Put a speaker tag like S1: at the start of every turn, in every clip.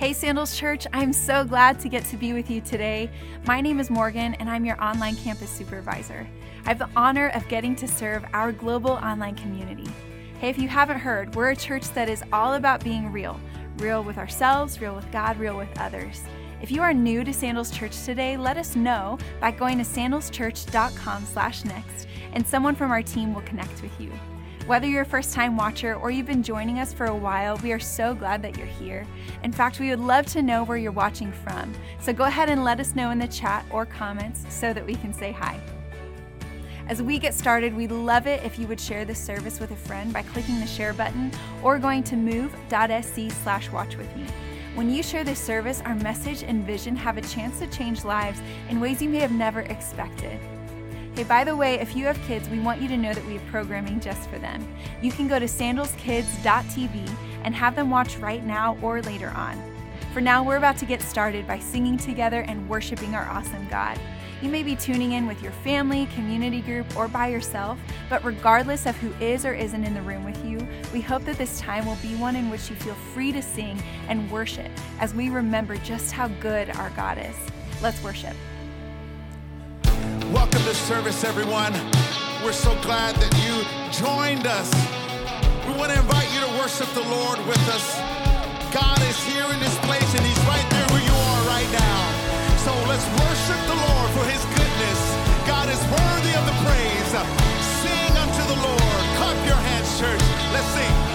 S1: Hey, Sandals Church, I'm so glad to get to be with you today. My name is Morgan, and I'm your online campus supervisor. I have the honor of getting to serve our global online community. Hey, if you haven't heard, we're a church that is all about being real real with ourselves, real with God, real with others. If you are new to Sandals Church today, let us know by going to sandalschurch.com/next, and someone from our team will connect with you. Whether you're a first time watcher or you've been joining us for a while, we are so glad that you're here. In fact, we would love to know where you're watching from. So go ahead and let us know in the chat or comments so that we can say hi. As we get started, we'd love it if you would share this service with a friend by clicking the share button or going to move.sc slash watch with me. When you share this service, our message and vision have a chance to change lives in ways you may have never expected. Hey, by the way, if you have kids, we want you to know that we have programming just for them. You can go to sandalskids.tv and have them watch right now or later on. For now, we're about to get started by singing together and worshiping our awesome God. You may be tuning in with your family, community group, or by yourself, but regardless of who is or isn't in the room with you, we hope that this time will be one in which you feel free to sing and worship as we remember just how good our God is. Let's worship.
S2: Welcome to service, everyone. We're so glad that you joined us. We want to invite you to worship the Lord with us. God is here in this place, and He's right there where you are right now. So let's worship the Lord for His goodness. God is worthy of the praise. Sing unto the Lord. Clap your hands, church. Let's sing.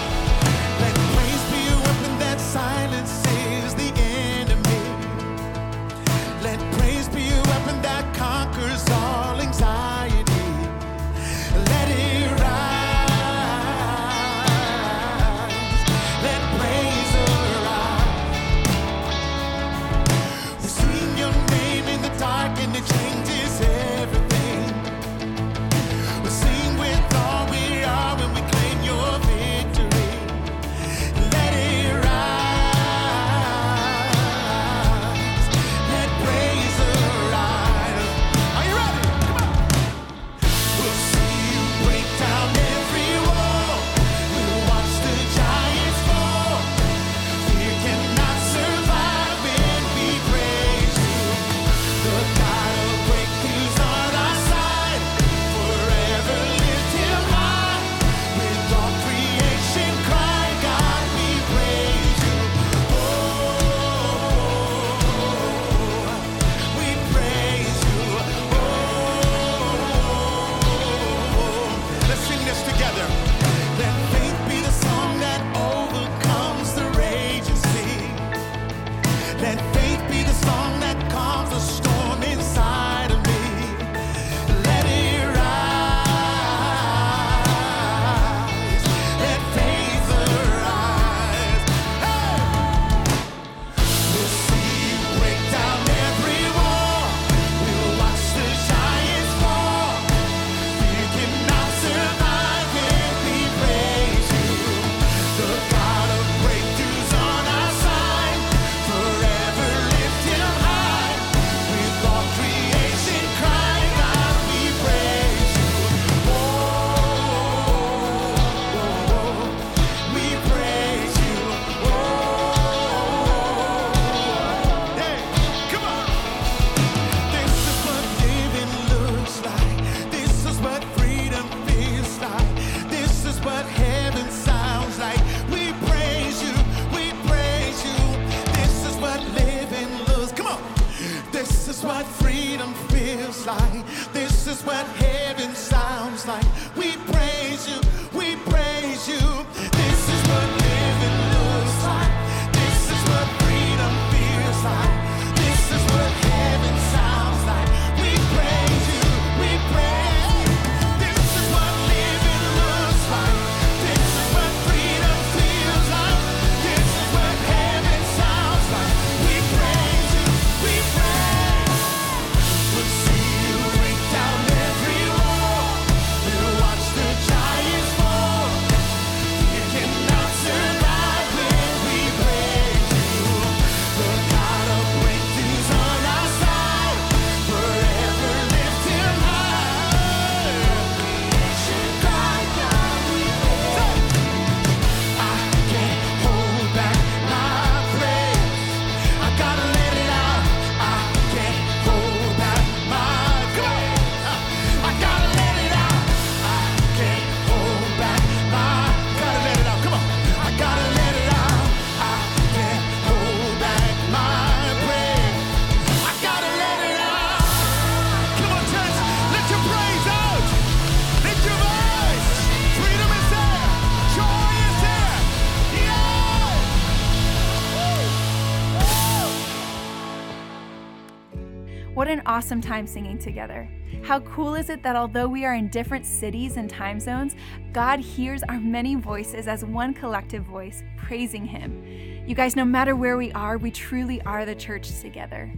S1: Awesome time singing together. How cool is it that although we are in different cities and time zones, God hears our many voices as one collective voice, praising Him. You guys, no matter where we are, we truly are the church together.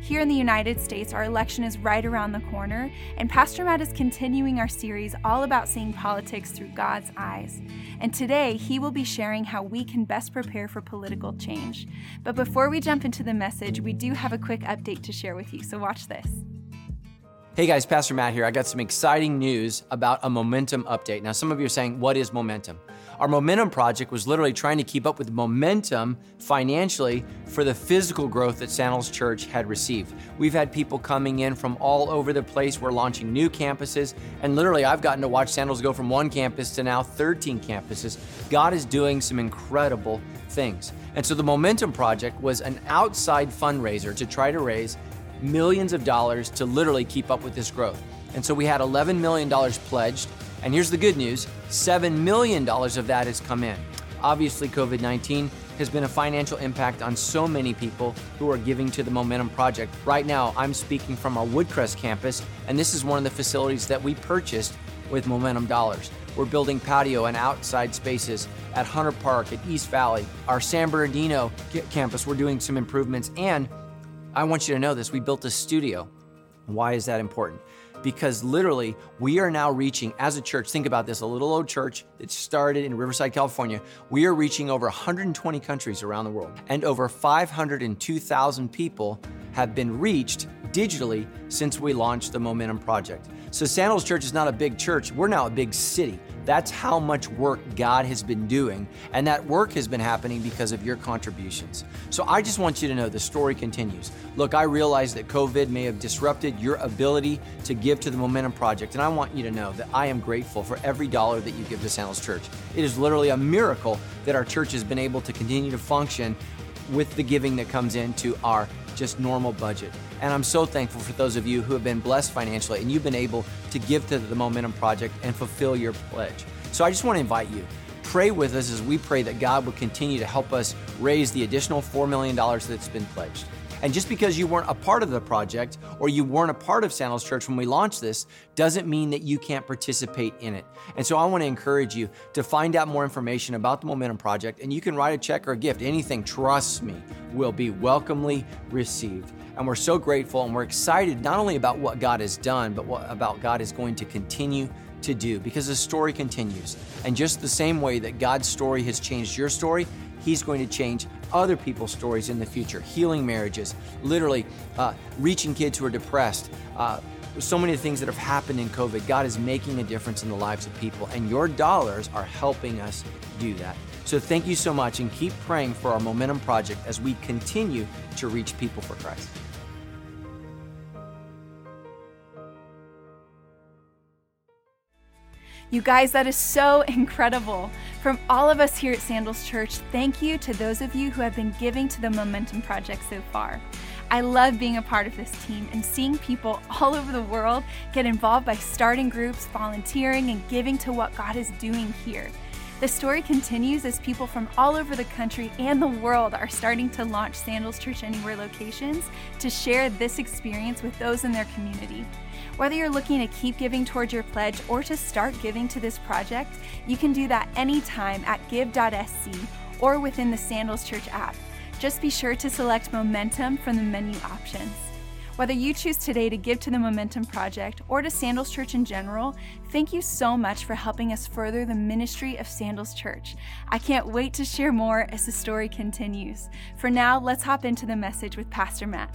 S1: Here in the United States, our election is right around the corner, and Pastor Matt is continuing our series all about seeing politics through God's eyes. And today, he will be sharing how we can best prepare for political change. But before we jump into the message, we do have a quick update to share with you, so watch this.
S3: Hey guys, Pastor Matt here. I got some exciting news about a momentum update. Now, some of you are saying, What is momentum? Our momentum project was literally trying to keep up with momentum financially for the physical growth that Sandals Church had received. We've had people coming in from all over the place. We're launching new campuses, and literally, I've gotten to watch Sandals go from one campus to now 13 campuses. God is doing some incredible things. And so, the Momentum Project was an outside fundraiser to try to raise millions of dollars to literally keep up with this growth. And so we had $11 million pledged. And here's the good news $7 million of that has come in. Obviously, COVID 19 has been a financial impact on so many people who are giving to the Momentum Project. Right now, I'm speaking from our Woodcrest campus, and this is one of the facilities that we purchased with Momentum dollars. We're building patio and outside spaces at Hunter Park, at East Valley. Our San Bernardino campus, we're doing some improvements, and I want you to know this we built a studio. Why is that important? Because literally, we are now reaching, as a church, think about this a little old church that started in Riverside, California. We are reaching over 120 countries around the world, and over 502,000 people have been reached digitally since we launched the Momentum Project. So, Sandals Church is not a big church, we're now a big city. That's how much work God has been doing, and that work has been happening because of your contributions. So I just want you to know the story continues. Look, I realize that COVID may have disrupted your ability to give to the Momentum Project, and I want you to know that I am grateful for every dollar that you give to Sandals Church. It is literally a miracle that our church has been able to continue to function with the giving that comes into our just normal budget. And I'm so thankful for those of you who have been blessed financially and you've been able to give to the Momentum Project and fulfill your pledge. So I just want to invite you. Pray with us as we pray that God would continue to help us raise the additional $4 million that's been pledged. And just because you weren't a part of the project or you weren't a part of Sandals Church when we launched this doesn't mean that you can't participate in it. And so I want to encourage you to find out more information about the Momentum Project and you can write a check or a gift. Anything, trust me, will be welcomely received. And we're so grateful and we're excited not only about what God has done, but what about God is going to continue to do because the story continues. And just the same way that God's story has changed your story, He's going to change other people's stories in the future, healing marriages, literally uh, reaching kids who are depressed. Uh, so many things that have happened in COVID. God is making a difference in the lives of people, and your dollars are helping us do that. So thank you so much, and keep praying for our Momentum Project as we continue to reach people for Christ.
S1: You guys, that is so incredible. From all of us here at Sandals Church, thank you to those of you who have been giving to the Momentum Project so far. I love being a part of this team and seeing people all over the world get involved by starting groups, volunteering, and giving to what God is doing here. The story continues as people from all over the country and the world are starting to launch Sandals Church Anywhere locations to share this experience with those in their community. Whether you're looking to keep giving towards your pledge or to start giving to this project, you can do that anytime at give.sc or within the Sandals Church app. Just be sure to select Momentum from the menu options. Whether you choose today to give to the Momentum Project or to Sandals Church in general, thank you so much for helping us further the ministry of Sandals Church. I can't wait to share more as the story continues. For now, let's hop into the message with Pastor Matt.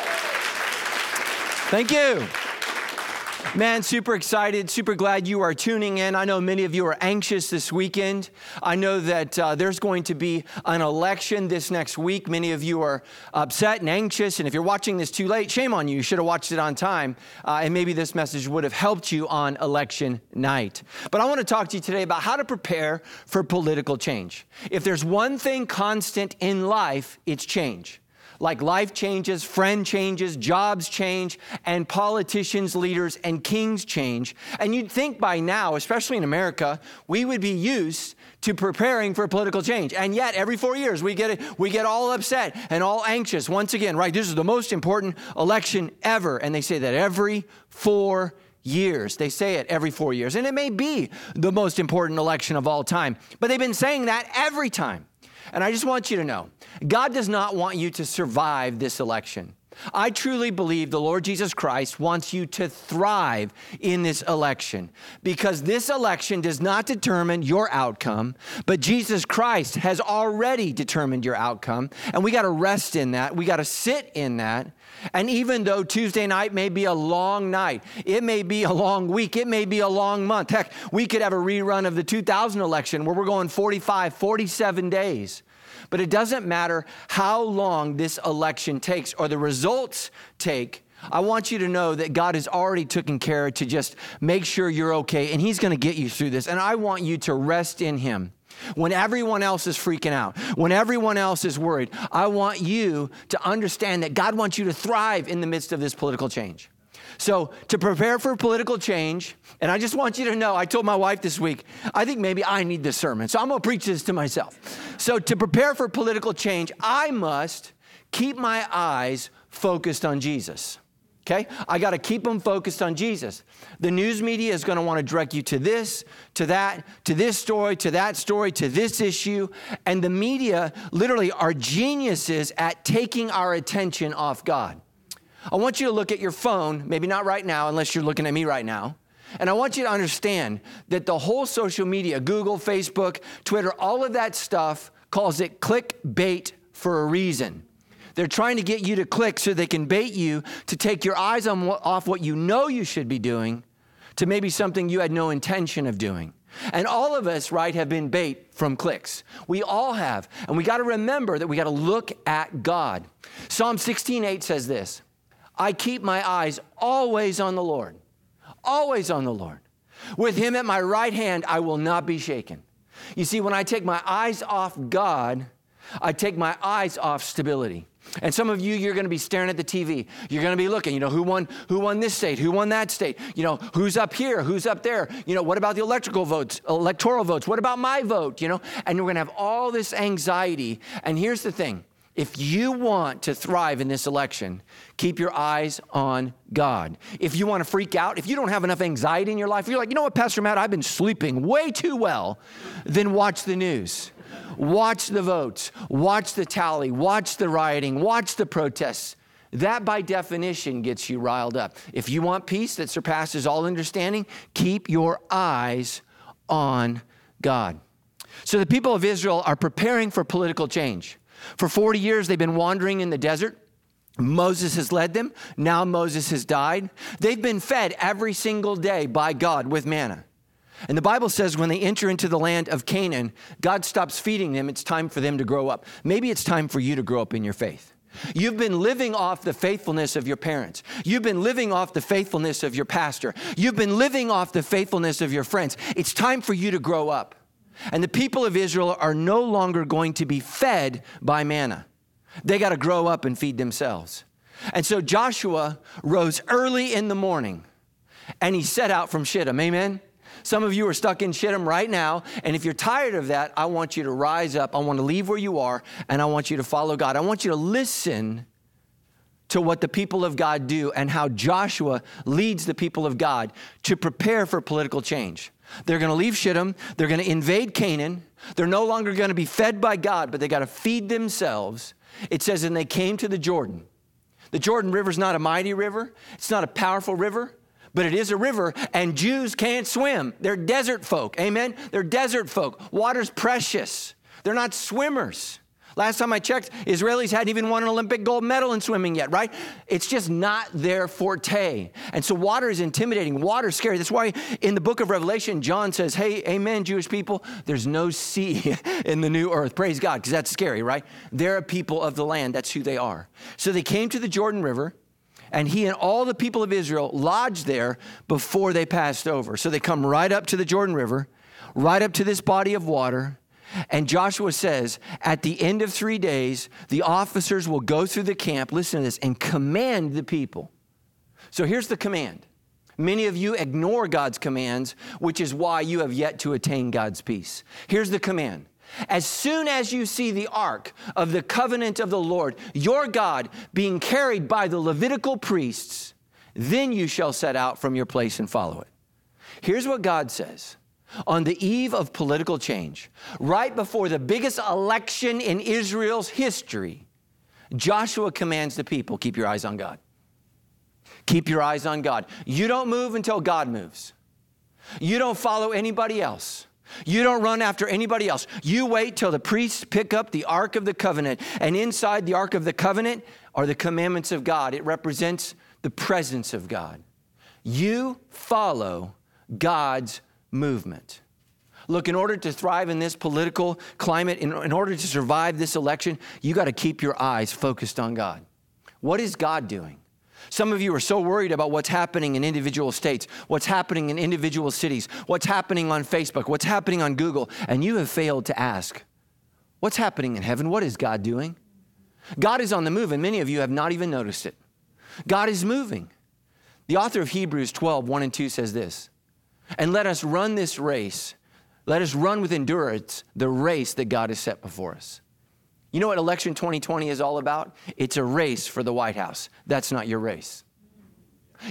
S3: Thank you. Man, super excited, super glad you are tuning in. I know many of you are anxious this weekend. I know that uh, there's going to be an election this next week. Many of you are upset and anxious. And if you're watching this too late, shame on you. You should have watched it on time. Uh, and maybe this message would have helped you on election night. But I want to talk to you today about how to prepare for political change. If there's one thing constant in life, it's change like life changes, friend changes, jobs change, and politicians, leaders, and kings change. And you'd think by now, especially in America, we would be used to preparing for political change. And yet, every four years, we get, we get all upset and all anxious. Once again, right, this is the most important election ever. And they say that every four years. They say it every four years. And it may be the most important election of all time, but they've been saying that every time. And I just want you to know God does not want you to survive this election. I truly believe the Lord Jesus Christ wants you to thrive in this election because this election does not determine your outcome, but Jesus Christ has already determined your outcome. And we got to rest in that. We got to sit in that. And even though Tuesday night may be a long night, it may be a long week, it may be a long month. Heck, we could have a rerun of the 2000 election where we're going 45, 47 days. But it doesn't matter how long this election takes or the results take. I want you to know that God has already taken care to just make sure you're okay, and He's going to get you through this. And I want you to rest in Him. When everyone else is freaking out, when everyone else is worried, I want you to understand that God wants you to thrive in the midst of this political change. So, to prepare for political change, and I just want you to know, I told my wife this week, I think maybe I need this sermon. So, I'm going to preach this to myself. So, to prepare for political change, I must keep my eyes focused on Jesus. Okay? I got to keep them focused on Jesus. The news media is going to want to direct you to this, to that, to this story, to that story, to this issue. And the media literally are geniuses at taking our attention off God. I want you to look at your phone, maybe not right now, unless you're looking at me right now. And I want you to understand that the whole social media, Google, Facebook, Twitter, all of that stuff calls it clickbait for a reason. They're trying to get you to click so they can bait you to take your eyes on off what you know you should be doing to maybe something you had no intention of doing. And all of us, right, have been bait from clicks. We all have. And we got to remember that we got to look at God. Psalm 16:8 says this. I keep my eyes always on the Lord, always on the Lord. With him at my right hand, I will not be shaken. You see, when I take my eyes off God, I take my eyes off stability. And some of you, you're going to be staring at the TV. You're going to be looking, you know, who won, who won this state, who won that state, you know, who's up here, who's up there, you know, what about the electrical votes, electoral votes, what about my vote, you know? And we're going to have all this anxiety. And here's the thing if you want to thrive in this election, keep your eyes on God. If you want to freak out, if you don't have enough anxiety in your life, you're like, you know what, Pastor Matt, I've been sleeping way too well, then watch the news. Watch the votes, watch the tally, watch the rioting, watch the protests. That, by definition, gets you riled up. If you want peace that surpasses all understanding, keep your eyes on God. So, the people of Israel are preparing for political change. For 40 years, they've been wandering in the desert. Moses has led them. Now Moses has died. They've been fed every single day by God with manna. And the Bible says when they enter into the land of Canaan, God stops feeding them. It's time for them to grow up. Maybe it's time for you to grow up in your faith. You've been living off the faithfulness of your parents. You've been living off the faithfulness of your pastor. You've been living off the faithfulness of your friends. It's time for you to grow up. And the people of Israel are no longer going to be fed by manna. They got to grow up and feed themselves. And so Joshua rose early in the morning and he set out from Shittim. Amen? Some of you are stuck in Shittim right now. And if you're tired of that, I want you to rise up. I want to leave where you are and I want you to follow God. I want you to listen to what the people of God do and how Joshua leads the people of God to prepare for political change. They're going to leave Shittim. They're going to invade Canaan. They're no longer going to be fed by God, but they got to feed themselves. It says, and they came to the Jordan. The Jordan River is not a mighty river, it's not a powerful river, but it is a river, and Jews can't swim. They're desert folk. Amen? They're desert folk. Water's precious. They're not swimmers. Last time I checked, Israelis hadn't even won an Olympic gold medal in swimming yet, right? It's just not their forte. And so water is intimidating, water is scary. That's why in the book of Revelation, John says, Hey, amen, Jewish people, there's no sea in the new earth. Praise God, because that's scary, right? They're a people of the land, that's who they are. So they came to the Jordan River. And he and all the people of Israel lodged there before they passed over. So they come right up to the Jordan River, right up to this body of water. And Joshua says, at the end of three days, the officers will go through the camp, listen to this, and command the people. So here's the command. Many of you ignore God's commands, which is why you have yet to attain God's peace. Here's the command. As soon as you see the ark of the covenant of the Lord, your God, being carried by the Levitical priests, then you shall set out from your place and follow it. Here's what God says on the eve of political change, right before the biggest election in Israel's history, Joshua commands the people keep your eyes on God. Keep your eyes on God. You don't move until God moves. You don't follow anybody else. You don't run after anybody else. You wait till the priests pick up the Ark of the Covenant. And inside the Ark of the Covenant are the commandments of God. It represents the presence of God. You follow God's movement. Look, in order to thrive in this political climate, in, in order to survive this election, you got to keep your eyes focused on God. What is God doing? Some of you are so worried about what's happening in individual states, what's happening in individual cities, what's happening on Facebook, what's happening on Google, and you have failed to ask, What's happening in heaven? What is God doing? God is on the move, and many of you have not even noticed it. God is moving. The author of Hebrews 12, 1 and 2 says this And let us run this race, let us run with endurance the race that God has set before us. You know what election 2020 is all about? It's a race for the White House. That's not your race.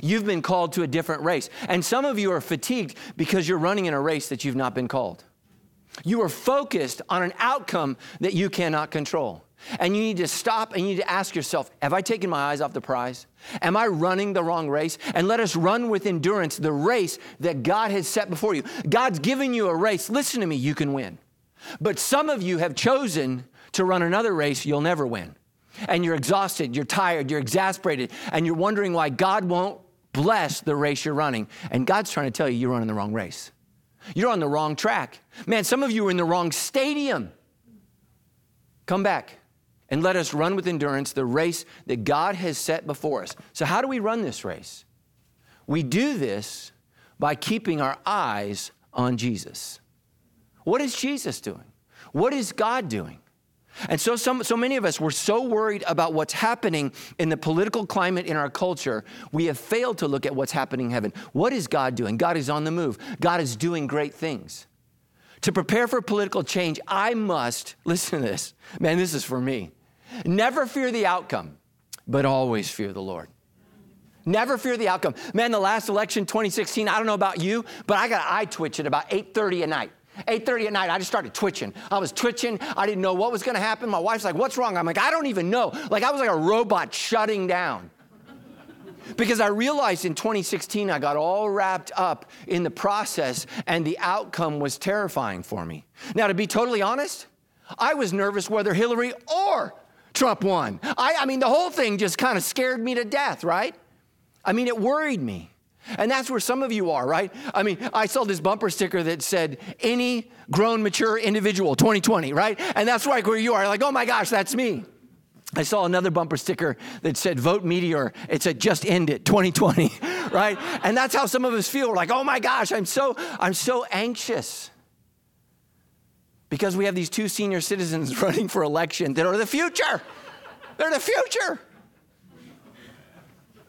S3: You've been called to a different race. And some of you are fatigued because you're running in a race that you've not been called. You are focused on an outcome that you cannot control. And you need to stop and you need to ask yourself Have I taken my eyes off the prize? Am I running the wrong race? And let us run with endurance the race that God has set before you. God's given you a race. Listen to me, you can win. But some of you have chosen to run another race you'll never win. And you're exhausted, you're tired, you're exasperated, and you're wondering why God won't bless the race you're running. And God's trying to tell you you're running the wrong race. You're on the wrong track. Man, some of you are in the wrong stadium. Come back and let us run with endurance the race that God has set before us. So, how do we run this race? We do this by keeping our eyes on Jesus. What is Jesus doing? What is God doing? And so, some, so many of us, we're so worried about what's happening in the political climate in our culture, we have failed to look at what's happening in heaven. What is God doing? God is on the move, God is doing great things. To prepare for political change, I must, listen to this, man, this is for me. Never fear the outcome, but always fear the Lord. Never fear the outcome. Man, the last election, 2016, I don't know about you, but I got an eye twitch at about 8:30 at night. 8:30 at night, I just started twitching. I was twitching. I didn't know what was going to happen. My wife's like, "What's wrong?" I'm like, "I don't even know." Like I was like a robot shutting down. Because I realized in 2016 I got all wrapped up in the process and the outcome was terrifying for me. Now to be totally honest, I was nervous whether Hillary or Trump won. I, I mean, the whole thing just kind of scared me to death, right? I mean, it worried me. And that's where some of you are, right? I mean, I saw this bumper sticker that said, any grown, mature individual, 2020, right? And that's like where you are, like, oh my gosh, that's me. I saw another bumper sticker that said, vote meteor. It said, just end it, 2020, right? And that's how some of us feel. We're like, oh my gosh, I'm so, I'm so anxious. Because we have these two senior citizens running for election that are the future. They're the future.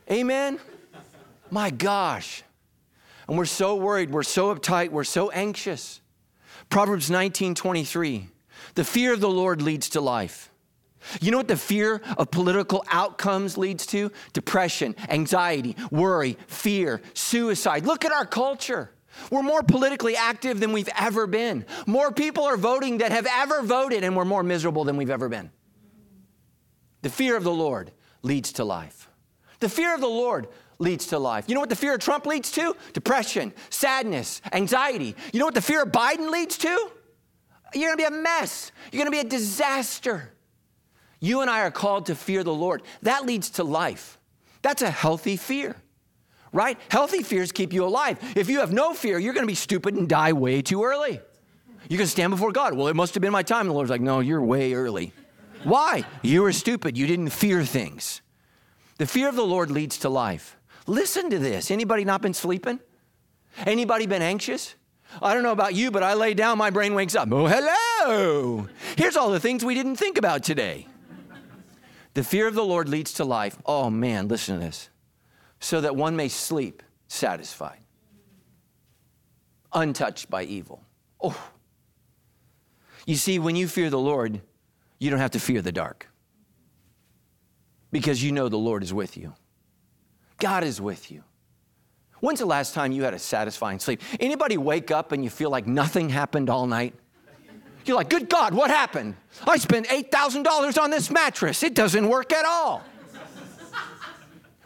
S3: Amen. My gosh. And we're so worried, we're so uptight, we're so anxious. Proverbs 19 23. The fear of the Lord leads to life. You know what the fear of political outcomes leads to? Depression, anxiety, worry, fear, suicide. Look at our culture. We're more politically active than we've ever been. More people are voting that have ever voted, and we're more miserable than we've ever been. The fear of the Lord leads to life. The fear of the Lord leads to life. You know what the fear of Trump leads to? Depression, sadness, anxiety. You know what the fear of Biden leads to? You're gonna be a mess. You're gonna be a disaster. You and I are called to fear the Lord. That leads to life. That's a healthy fear, right? Healthy fears keep you alive. If you have no fear, you're to be stupid and die way too early. You can stand before God. Well, it must have been my time. The Lord's like, no, you're way early. Why? You were stupid. You didn't fear things. The fear of the Lord leads to life. Listen to this. Anybody not been sleeping? Anybody been anxious? I don't know about you, but I lay down, my brain wakes up. Oh, hello. Here's all the things we didn't think about today. The fear of the Lord leads to life. Oh man, listen to this. So that one may sleep satisfied, untouched by evil. Oh. You see, when you fear the Lord, you don't have to fear the dark because you know the Lord is with you. God is with you. When's the last time you had a satisfying sleep? Anybody wake up and you feel like nothing happened all night? You're like, good God, what happened? I spent $8,000 on this mattress. It doesn't work at all.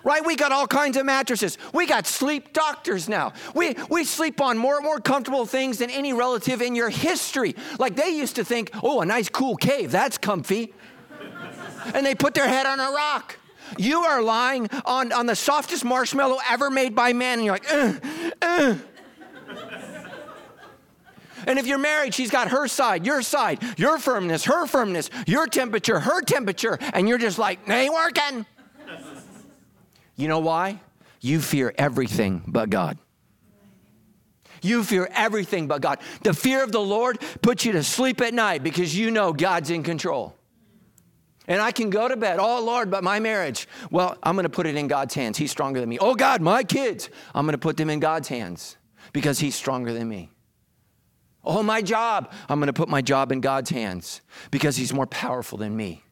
S3: right? We got all kinds of mattresses. We got sleep doctors now. We, we sleep on more more comfortable things than any relative in your history. Like they used to think, oh, a nice cool cave, that's comfy. and they put their head on a rock. You are lying on, on the softest marshmallow ever made by man, and you're like, uh, uh. And if you're married, she's got her side, your side, your firmness, her firmness, your temperature, her temperature, and you're just like, ain't working. You know why? You fear everything but God. You fear everything but God. The fear of the Lord puts you to sleep at night because you know God's in control. And I can go to bed, oh Lord, but my marriage, well, I'm going to put it in God's hands. He's stronger than me. Oh God, my kids, I'm going to put them in God's hands because He's stronger than me. Oh, my job, I'm going to put my job in God's hands because He's more powerful than me.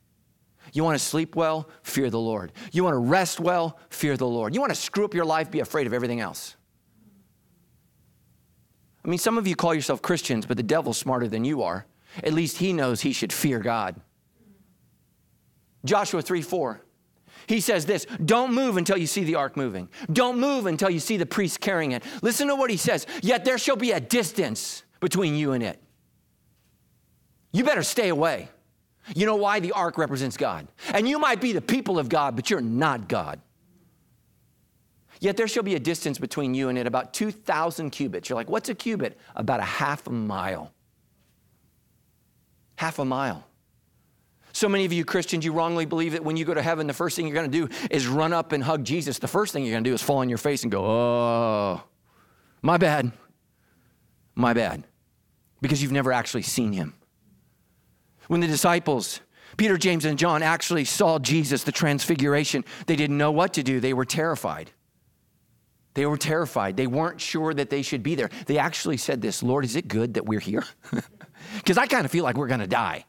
S3: You want to sleep well? Fear the Lord. You want to rest well? Fear the Lord. You want to screw up your life? Be afraid of everything else. I mean, some of you call yourself Christians, but the devil's smarter than you are. At least he knows he should fear God. Joshua 3 4. He says this Don't move until you see the ark moving. Don't move until you see the priest carrying it. Listen to what he says. Yet there shall be a distance between you and it. You better stay away. You know why? The ark represents God. And you might be the people of God, but you're not God. Yet there shall be a distance between you and it, about 2,000 cubits. You're like, what's a cubit? About a half a mile. Half a mile. So many of you Christians, you wrongly believe that when you go to heaven, the first thing you're going to do is run up and hug Jesus. The first thing you're going to do is fall on your face and go, oh, my bad. My bad. Because you've never actually seen him. When the disciples, Peter, James, and John, actually saw Jesus, the transfiguration, they didn't know what to do. They were terrified. They were terrified. They weren't sure that they should be there. They actually said this Lord, is it good that we're here? Because I kind of feel like we're going to die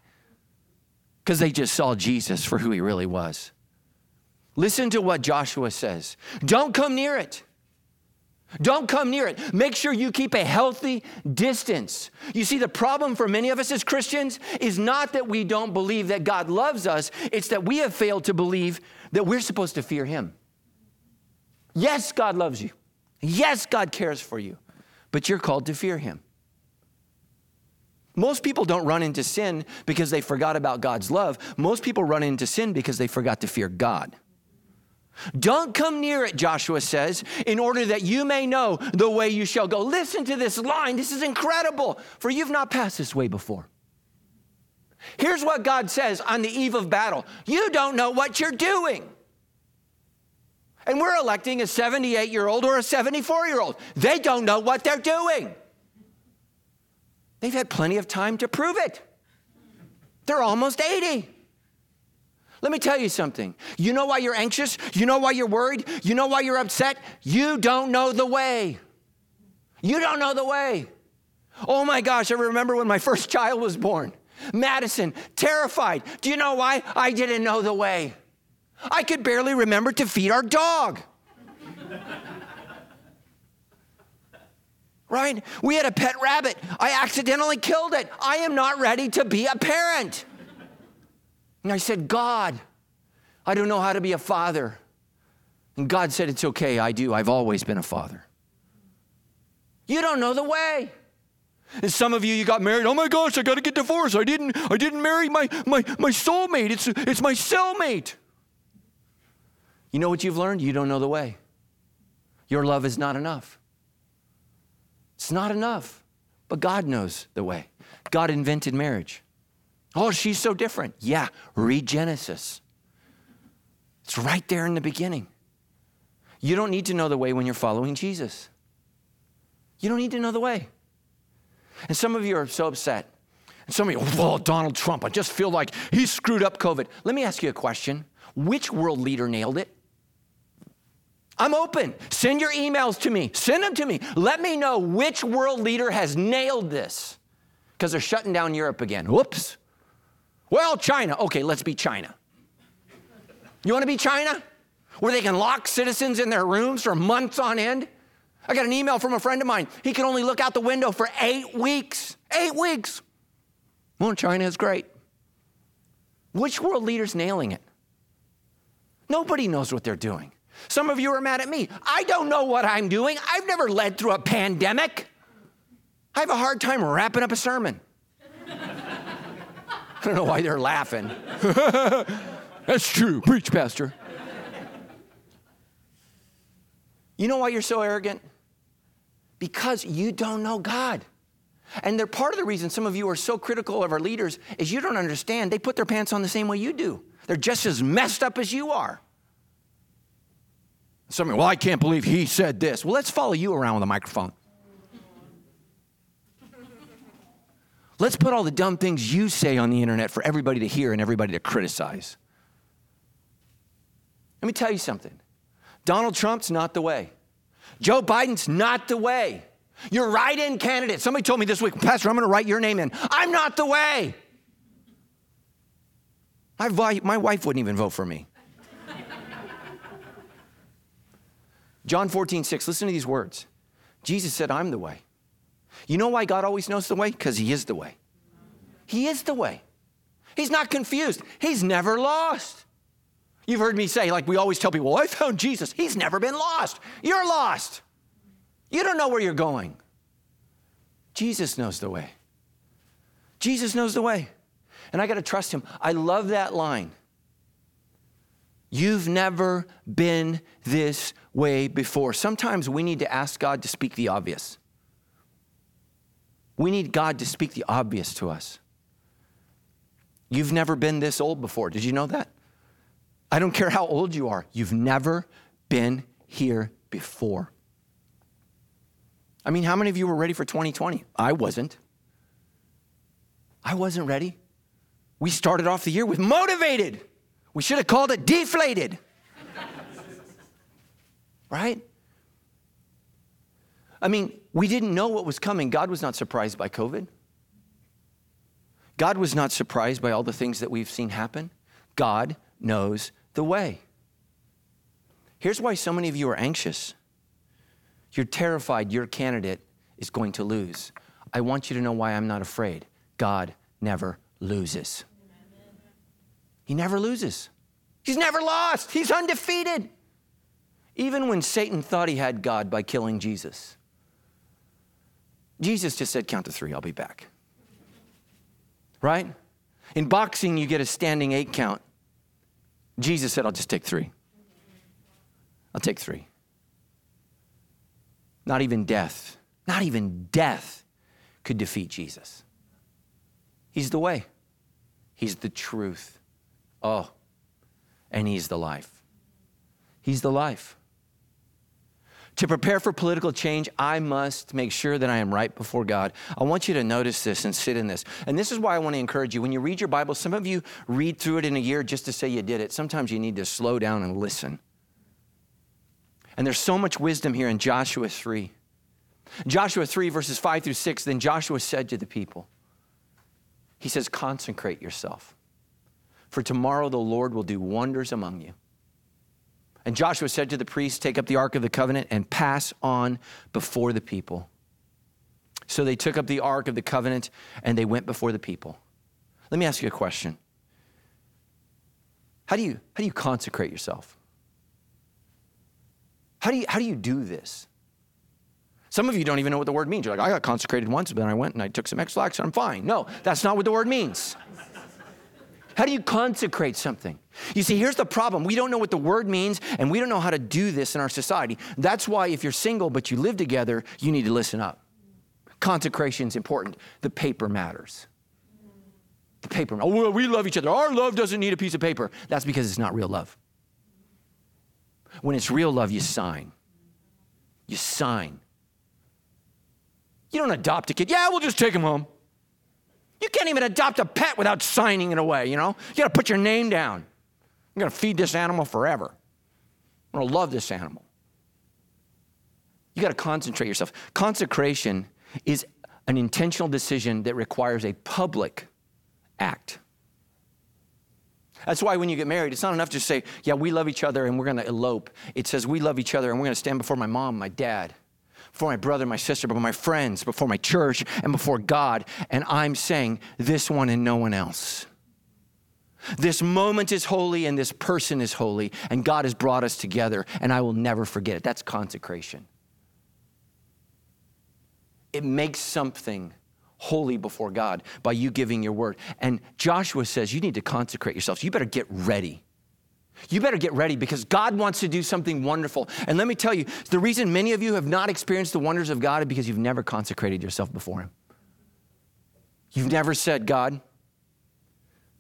S3: because they just saw Jesus for who he really was. Listen to what Joshua says Don't come near it. Don't come near it. Make sure you keep a healthy distance. You see, the problem for many of us as Christians is not that we don't believe that God loves us, it's that we have failed to believe that we're supposed to fear Him. Yes, God loves you. Yes, God cares for you, but you're called to fear Him. Most people don't run into sin because they forgot about God's love. Most people run into sin because they forgot to fear God. Don't come near it, Joshua says, in order that you may know the way you shall go. Listen to this line. This is incredible, for you've not passed this way before. Here's what God says on the eve of battle You don't know what you're doing. And we're electing a 78 year old or a 74 year old. They don't know what they're doing. They've had plenty of time to prove it. They're almost 80. Let me tell you something. You know why you're anxious? You know why you're worried? You know why you're upset? You don't know the way. You don't know the way. Oh my gosh, I remember when my first child was born. Madison, terrified. Do you know why? I didn't know the way. I could barely remember to feed our dog. Right? We had a pet rabbit. I accidentally killed it. I am not ready to be a parent. And I said, God, I don't know how to be a father. And God said, It's okay, I do. I've always been a father. You don't know the way. And some of you, you got married. Oh my gosh, I got to get divorced. I didn't, I didn't marry my, my, my soulmate. It's, it's my cellmate. You know what you've learned? You don't know the way. Your love is not enough. It's not enough. But God knows the way. God invented marriage. Oh, she's so different. Yeah, read Genesis. It's right there in the beginning. You don't need to know the way when you're following Jesus. You don't need to know the way. And some of you are so upset. And some of you, oh, Donald Trump, I just feel like he screwed up COVID. Let me ask you a question Which world leader nailed it? I'm open. Send your emails to me. Send them to me. Let me know which world leader has nailed this because they're shutting down Europe again. Whoops. Well, China. Okay, let's be China. You want to be China? Where they can lock citizens in their rooms for months on end? I got an email from a friend of mine. He can only look out the window for eight weeks. Eight weeks. Well, China is great. Which world leader's nailing it? Nobody knows what they're doing. Some of you are mad at me. I don't know what I'm doing. I've never led through a pandemic. I have a hard time wrapping up a sermon. I don't know why they're laughing. That's true. Preach, Pastor. You know why you're so arrogant? Because you don't know God. And they're part of the reason some of you are so critical of our leaders is you don't understand. They put their pants on the same way you do. They're just as messed up as you are. Well, I can't believe he said this. Well, let's follow you around with a microphone. Let's put all the dumb things you say on the internet for everybody to hear and everybody to criticize. Let me tell you something Donald Trump's not the way, Joe Biden's not the way. You're write in candidate. Somebody told me this week, Pastor, I'm going to write your name in. I'm not the way. My, my wife wouldn't even vote for me. John 14, 6, listen to these words. Jesus said, I'm the way. You know why God always knows the way? Because He is the way. He is the way. He's not confused, He's never lost. You've heard me say, like we always tell people, well, I found Jesus. He's never been lost. You're lost. You don't know where you're going. Jesus knows the way. Jesus knows the way. And I got to trust Him. I love that line. You've never been this way before. Sometimes we need to ask God to speak the obvious. We need God to speak the obvious to us. You've never been this old before. Did you know that? I don't care how old you are, you've never been here before. I mean, how many of you were ready for 2020? I wasn't. I wasn't ready. We started off the year with motivated. We should have called it deflated. right? I mean, we didn't know what was coming. God was not surprised by COVID. God was not surprised by all the things that we've seen happen. God knows the way. Here's why so many of you are anxious. You're terrified your candidate is going to lose. I want you to know why I'm not afraid. God never loses. He never loses. He's never lost. He's undefeated. Even when Satan thought he had God by killing Jesus, Jesus just said, Count to three, I'll be back. Right? In boxing, you get a standing eight count. Jesus said, I'll just take three. I'll take three. Not even death, not even death could defeat Jesus. He's the way, He's the truth. Oh, and He's the life. He's the life. To prepare for political change, I must make sure that I am right before God. I want you to notice this and sit in this. And this is why I want to encourage you. When you read your Bible, some of you read through it in a year just to say you did it. Sometimes you need to slow down and listen. And there's so much wisdom here in Joshua 3. Joshua 3, verses 5 through 6, then Joshua said to the people, He says, Consecrate yourself, for tomorrow the Lord will do wonders among you. And Joshua said to the priests, Take up the Ark of the Covenant and pass on before the people. So they took up the Ark of the Covenant and they went before the people. Let me ask you a question. How do you, how do you consecrate yourself? How do you, how do you do this? Some of you don't even know what the word means. You're like, I got consecrated once, but then I went and I took some Ex-Lax and I'm fine. No, that's not what the word means. How do you consecrate something? You see, here's the problem. We don't know what the word means, and we don't know how to do this in our society. That's why, if you're single but you live together, you need to listen up. Consecration is important. The paper matters. The paper. Oh, well, we love each other. Our love doesn't need a piece of paper. That's because it's not real love. When it's real love, you sign. You sign. You don't adopt a kid. Yeah, we'll just take him home. You can't even adopt a pet without signing it away, you know? You gotta put your name down. I'm gonna feed this animal forever. I'm gonna love this animal. You gotta concentrate yourself. Consecration is an intentional decision that requires a public act. That's why when you get married, it's not enough to say, yeah, we love each other and we're gonna elope. It says, we love each other and we're gonna stand before my mom, my dad, before my brother, my sister, before my friends, before my church, and before God. And I'm saying, this one and no one else. This moment is holy and this person is holy, and God has brought us together, and I will never forget it. That's consecration. It makes something holy before God by you giving your word. And Joshua says, You need to consecrate yourselves. You better get ready. You better get ready because God wants to do something wonderful. And let me tell you, the reason many of you have not experienced the wonders of God is because you've never consecrated yourself before Him. You've never said, God,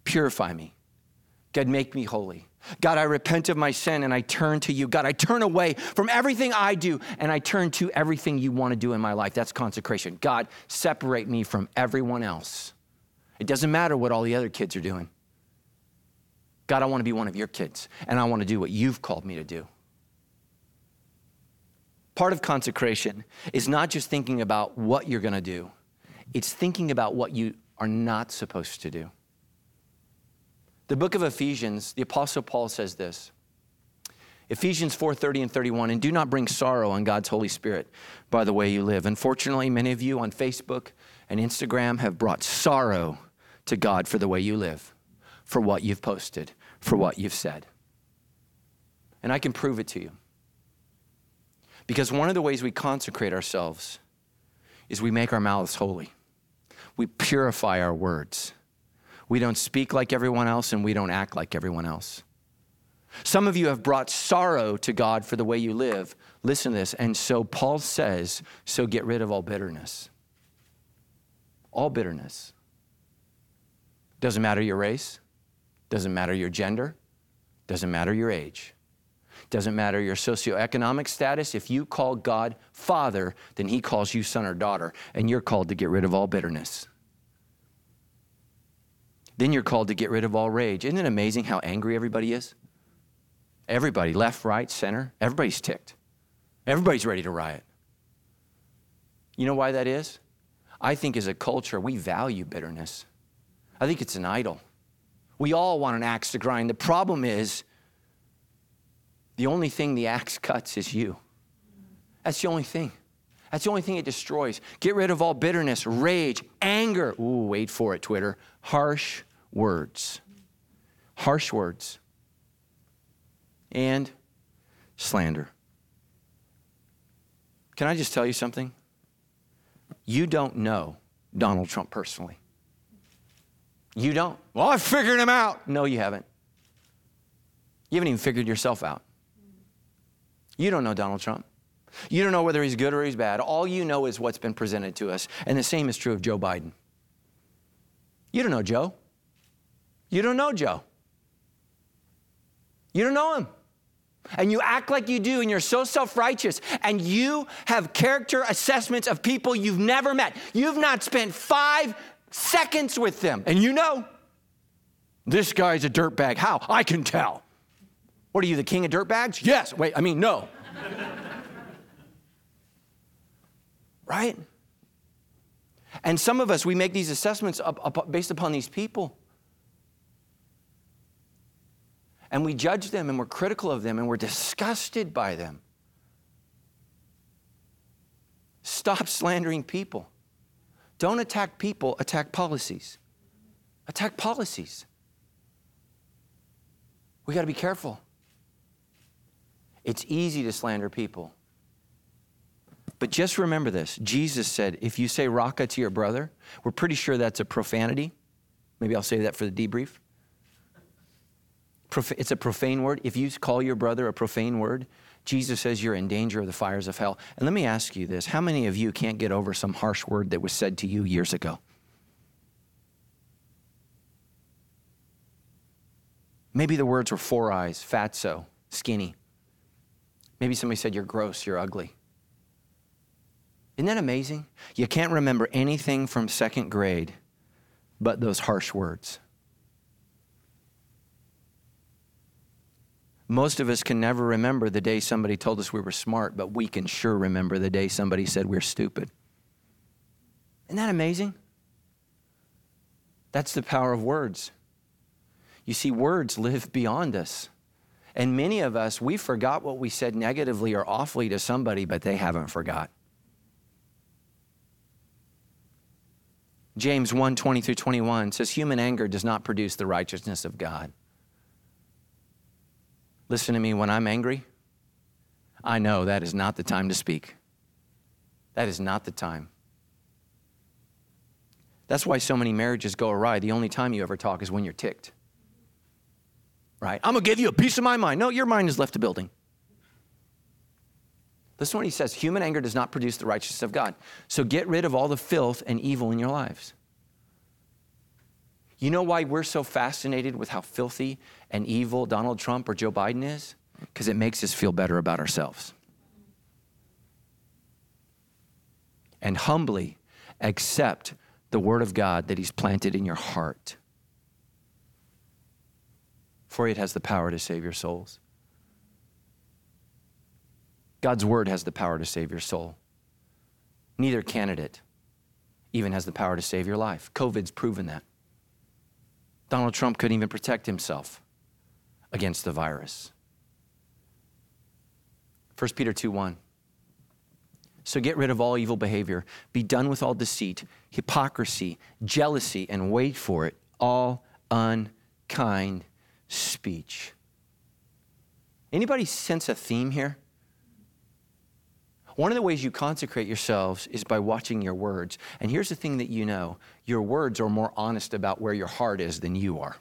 S3: purify me. God, make me holy. God, I repent of my sin and I turn to you. God, I turn away from everything I do and I turn to everything you want to do in my life. That's consecration. God, separate me from everyone else. It doesn't matter what all the other kids are doing. God, I want to be one of your kids, and I want to do what you've called me to do. Part of consecration is not just thinking about what you're going to do, it's thinking about what you are not supposed to do. The book of Ephesians, the apostle Paul says this. Ephesians 4:30 and 31 and do not bring sorrow on God's Holy Spirit by the way you live. Unfortunately, many of you on Facebook and Instagram have brought sorrow to God for the way you live for what you've posted, for what you've said. And I can prove it to you. Because one of the ways we consecrate ourselves is we make our mouths holy. We purify our words. We don't speak like everyone else and we don't act like everyone else. Some of you have brought sorrow to God for the way you live. Listen to this. And so Paul says, so get rid of all bitterness. All bitterness. Doesn't matter your race, doesn't matter your gender, doesn't matter your age, doesn't matter your socioeconomic status. If you call God Father, then He calls you son or daughter, and you're called to get rid of all bitterness. Then you're called to get rid of all rage. Isn't it amazing how angry everybody is? Everybody, left, right, center, everybody's ticked. Everybody's ready to riot. You know why that is? I think as a culture, we value bitterness. I think it's an idol. We all want an axe to grind. The problem is, the only thing the axe cuts is you. That's the only thing. That's the only thing it destroys. Get rid of all bitterness, rage, anger. Ooh, wait for it, Twitter. Harsh words. Harsh words. And slander. Can I just tell you something? You don't know Donald Trump personally. You don't. Well, I figured him out. No, you haven't. You haven't even figured yourself out. You don't know Donald Trump. You don't know whether he's good or he's bad. All you know is what's been presented to us. And the same is true of Joe Biden. You don't know Joe. You don't know Joe. You don't know him. And you act like you do, and you're so self righteous, and you have character assessments of people you've never met. You've not spent five seconds with them, and you know this guy's a dirtbag. How? I can tell. What are you, the king of dirtbags? Yes. Wait, I mean, no. right? And some of us, we make these assessments up, up, based upon these people. And we judge them and we're critical of them and we're disgusted by them. Stop slandering people. Don't attack people, attack policies. Attack policies. We got to be careful. It's easy to slander people. But just remember this Jesus said, if you say raka to your brother, we're pretty sure that's a profanity. Maybe I'll say that for the debrief. It's a profane word. If you call your brother a profane word, Jesus says you're in danger of the fires of hell. And let me ask you this how many of you can't get over some harsh word that was said to you years ago? Maybe the words were four eyes, fatso, skinny. Maybe somebody said you're gross, you're ugly. Isn't that amazing? You can't remember anything from second grade but those harsh words. Most of us can never remember the day somebody told us we were smart, but we can sure remember the day somebody said we're stupid. Isn't that amazing? That's the power of words. You see, words live beyond us. And many of us, we forgot what we said negatively or awfully to somebody, but they haven't forgot. James 1 20 through 21 says, Human anger does not produce the righteousness of God. Listen to me, when I'm angry, I know that is not the time to speak. That is not the time. That's why so many marriages go awry. The only time you ever talk is when you're ticked. Right? I'm going to give you a piece of my mind. No, your mind has left the building. Listen to what he says human anger does not produce the righteousness of God. So get rid of all the filth and evil in your lives. You know why we're so fascinated with how filthy and evil Donald Trump or Joe Biden is? Because it makes us feel better about ourselves. And humbly accept the word of God that he's planted in your heart. For it has the power to save your souls. God's word has the power to save your soul. Neither candidate even has the power to save your life. COVID's proven that. Donald Trump couldn't even protect himself against the virus. 1 Peter 2 1. So get rid of all evil behavior. Be done with all deceit, hypocrisy, jealousy, and wait for it, all unkind speech. Anybody sense a theme here? One of the ways you consecrate yourselves is by watching your words. And here's the thing that you know your words are more honest about where your heart is than you are.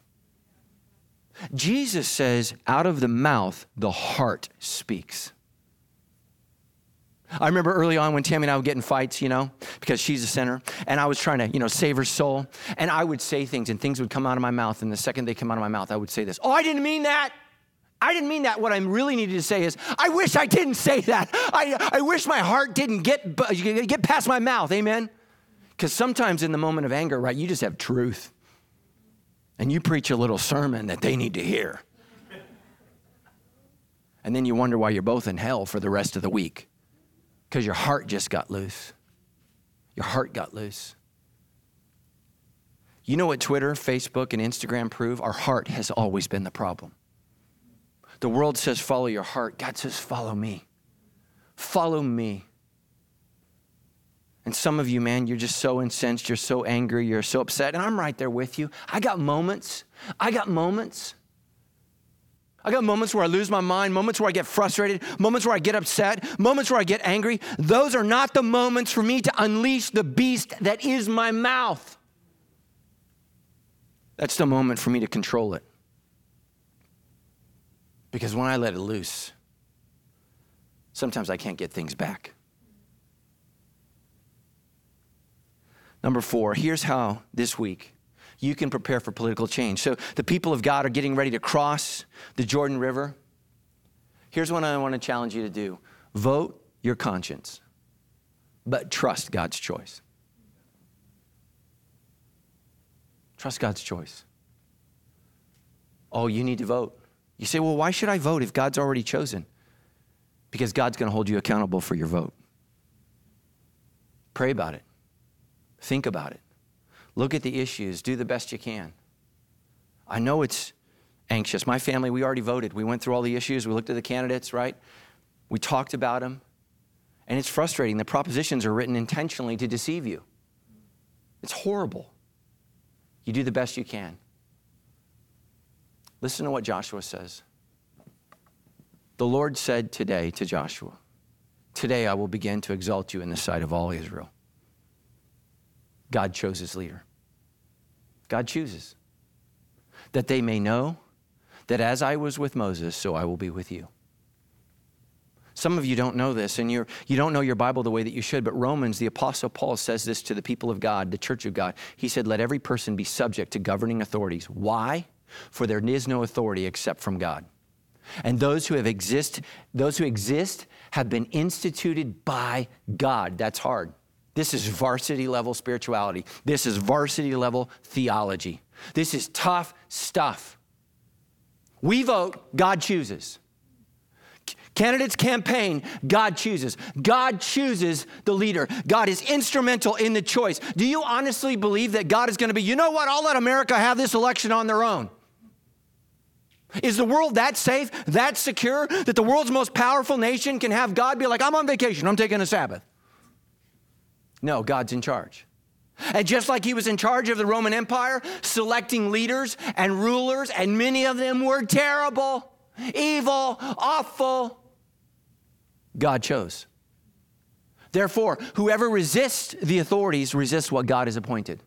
S3: Jesus says, out of the mouth, the heart speaks. I remember early on when Tammy and I would get in fights, you know, because she's a sinner, and I was trying to, you know, save her soul. And I would say things, and things would come out of my mouth. And the second they come out of my mouth, I would say this Oh, I didn't mean that. I didn't mean that. What I really needed to say is, I wish I didn't say that. I, I wish my heart didn't get, get past my mouth. Amen? Because sometimes in the moment of anger, right, you just have truth. And you preach a little sermon that they need to hear. And then you wonder why you're both in hell for the rest of the week. Because your heart just got loose. Your heart got loose. You know what Twitter, Facebook, and Instagram prove? Our heart has always been the problem. The world says, follow your heart. God says, follow me. Follow me. And some of you, man, you're just so incensed, you're so angry, you're so upset, and I'm right there with you. I got moments. I got moments. I got moments where I lose my mind, moments where I get frustrated, moments where I get upset, moments where I get angry. Those are not the moments for me to unleash the beast that is my mouth. That's the moment for me to control it. Because when I let it loose, sometimes I can't get things back. Number four, here's how this week you can prepare for political change. So the people of God are getting ready to cross the Jordan River. Here's what I want to challenge you to do vote your conscience, but trust God's choice. Trust God's choice. Oh, you need to vote. You say, well, why should I vote if God's already chosen? Because God's going to hold you accountable for your vote. Pray about it, think about it, look at the issues, do the best you can. I know it's anxious. My family, we already voted. We went through all the issues, we looked at the candidates, right? We talked about them. And it's frustrating. The propositions are written intentionally to deceive you. It's horrible. You do the best you can. Listen to what Joshua says. The Lord said today to Joshua, Today I will begin to exalt you in the sight of all Israel. God chose his leader. God chooses that they may know that as I was with Moses, so I will be with you. Some of you don't know this, and you're, you don't know your Bible the way that you should, but Romans, the Apostle Paul says this to the people of God, the church of God. He said, Let every person be subject to governing authorities. Why? For there is no authority except from God. And those who have exist, those who exist have been instituted by God. That's hard. This is varsity level spirituality. This is varsity level theology. This is tough stuff. We vote, God chooses. Candidates campaign, God chooses. God chooses the leader. God is instrumental in the choice. Do you honestly believe that God is going to be, you know what, I'll let America have this election on their own? Is the world that safe, that secure, that the world's most powerful nation can have God be like, I'm on vacation, I'm taking a Sabbath? No, God's in charge. And just like he was in charge of the Roman Empire, selecting leaders and rulers, and many of them were terrible, evil, awful, God chose. Therefore, whoever resists the authorities resists what God has appointed.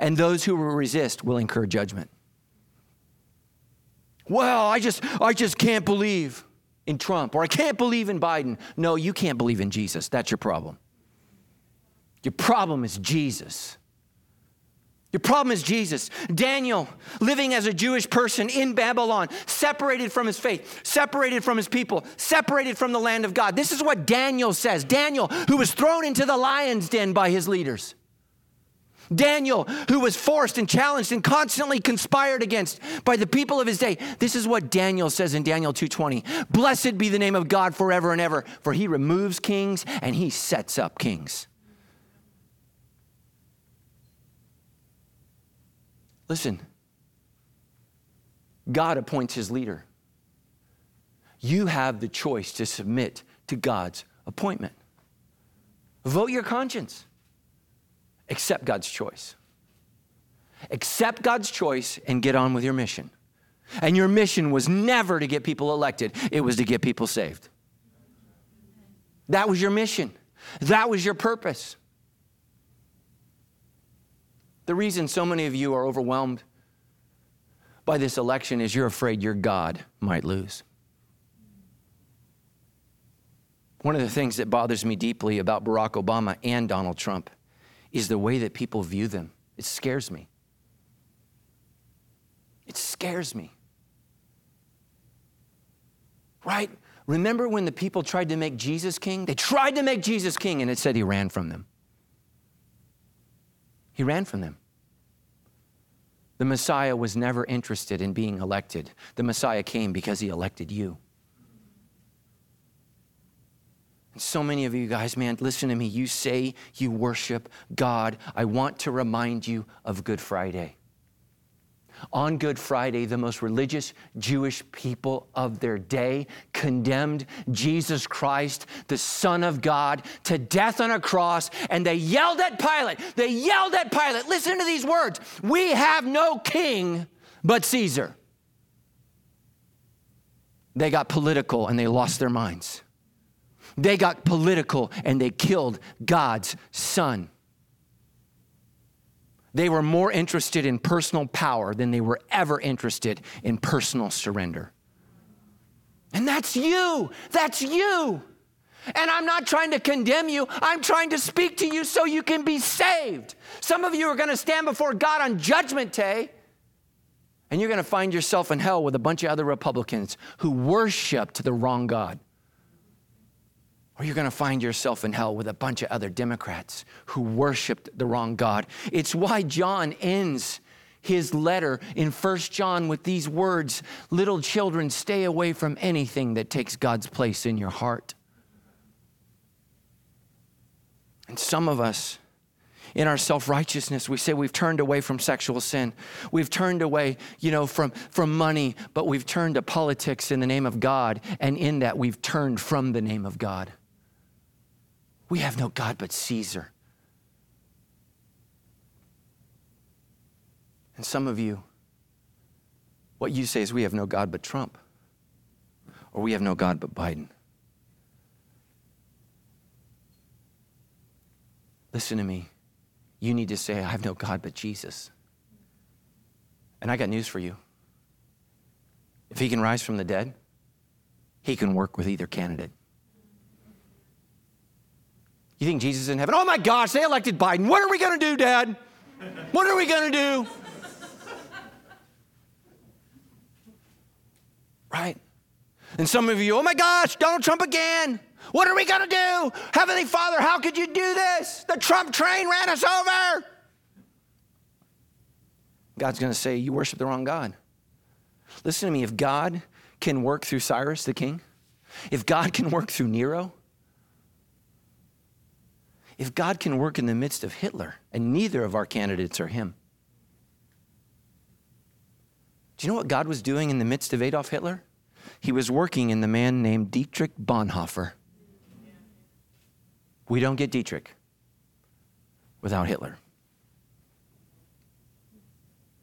S3: And those who resist will incur judgment. Well, I just I just can't believe in Trump or I can't believe in Biden. No, you can't believe in Jesus. That's your problem. Your problem is Jesus. Your problem is Jesus. Daniel, living as a Jewish person in Babylon, separated from his faith, separated from his people, separated from the land of God. This is what Daniel says. Daniel, who was thrown into the lion's den by his leaders. Daniel, who was forced and challenged and constantly conspired against by the people of his day. This is what Daniel says in Daniel 2:20. Blessed be the name of God forever and ever, for he removes kings and he sets up kings. Listen, God appoints his leader. You have the choice to submit to God's appointment. Vote your conscience. Accept God's choice. Accept God's choice and get on with your mission. And your mission was never to get people elected, it was to get people saved. That was your mission, that was your purpose. The reason so many of you are overwhelmed by this election is you're afraid your God might lose. One of the things that bothers me deeply about Barack Obama and Donald Trump is the way that people view them. It scares me. It scares me. Right? Remember when the people tried to make Jesus king? They tried to make Jesus king, and it said he ran from them. He ran from them. The Messiah was never interested in being elected. The Messiah came because he elected you. And so many of you guys, man, listen to me. You say you worship God. I want to remind you of Good Friday. On Good Friday, the most religious Jewish people of their day condemned Jesus Christ, the Son of God, to death on a cross, and they yelled at Pilate. They yelled at Pilate. Listen to these words We have no king but Caesar. They got political and they lost their minds. They got political and they killed God's son. They were more interested in personal power than they were ever interested in personal surrender. And that's you. That's you. And I'm not trying to condemn you. I'm trying to speak to you so you can be saved. Some of you are going to stand before God on Judgment Day, and you're going to find yourself in hell with a bunch of other Republicans who worshiped the wrong God or you're going to find yourself in hell with a bunch of other Democrats who worshiped the wrong God. It's why John ends his letter in 1 John with these words Little children, stay away from anything that takes God's place in your heart. And some of us, in our self-righteousness we say we've turned away from sexual sin we've turned away you know from from money but we've turned to politics in the name of god and in that we've turned from the name of god we have no God but Caesar. And some of you, what you say is we have no God but Trump, or we have no God but Biden. Listen to me. You need to say, I have no God but Jesus. And I got news for you. If he can rise from the dead, he can work with either candidate. You think Jesus is in heaven? Oh my gosh, they elected Biden. What are we going to do, Dad? What are we going to do? Right? And some of you, oh my gosh, Donald Trump again. What are we going to do? Heavenly Father, how could you do this? The Trump train ran us over. God's going to say, You worship the wrong God. Listen to me. If God can work through Cyrus the king, if God can work through Nero, if God can work in the midst of Hitler, and neither of our candidates are him, do you know what God was doing in the midst of Adolf Hitler? He was working in the man named Dietrich Bonhoeffer. We don't get Dietrich without Hitler.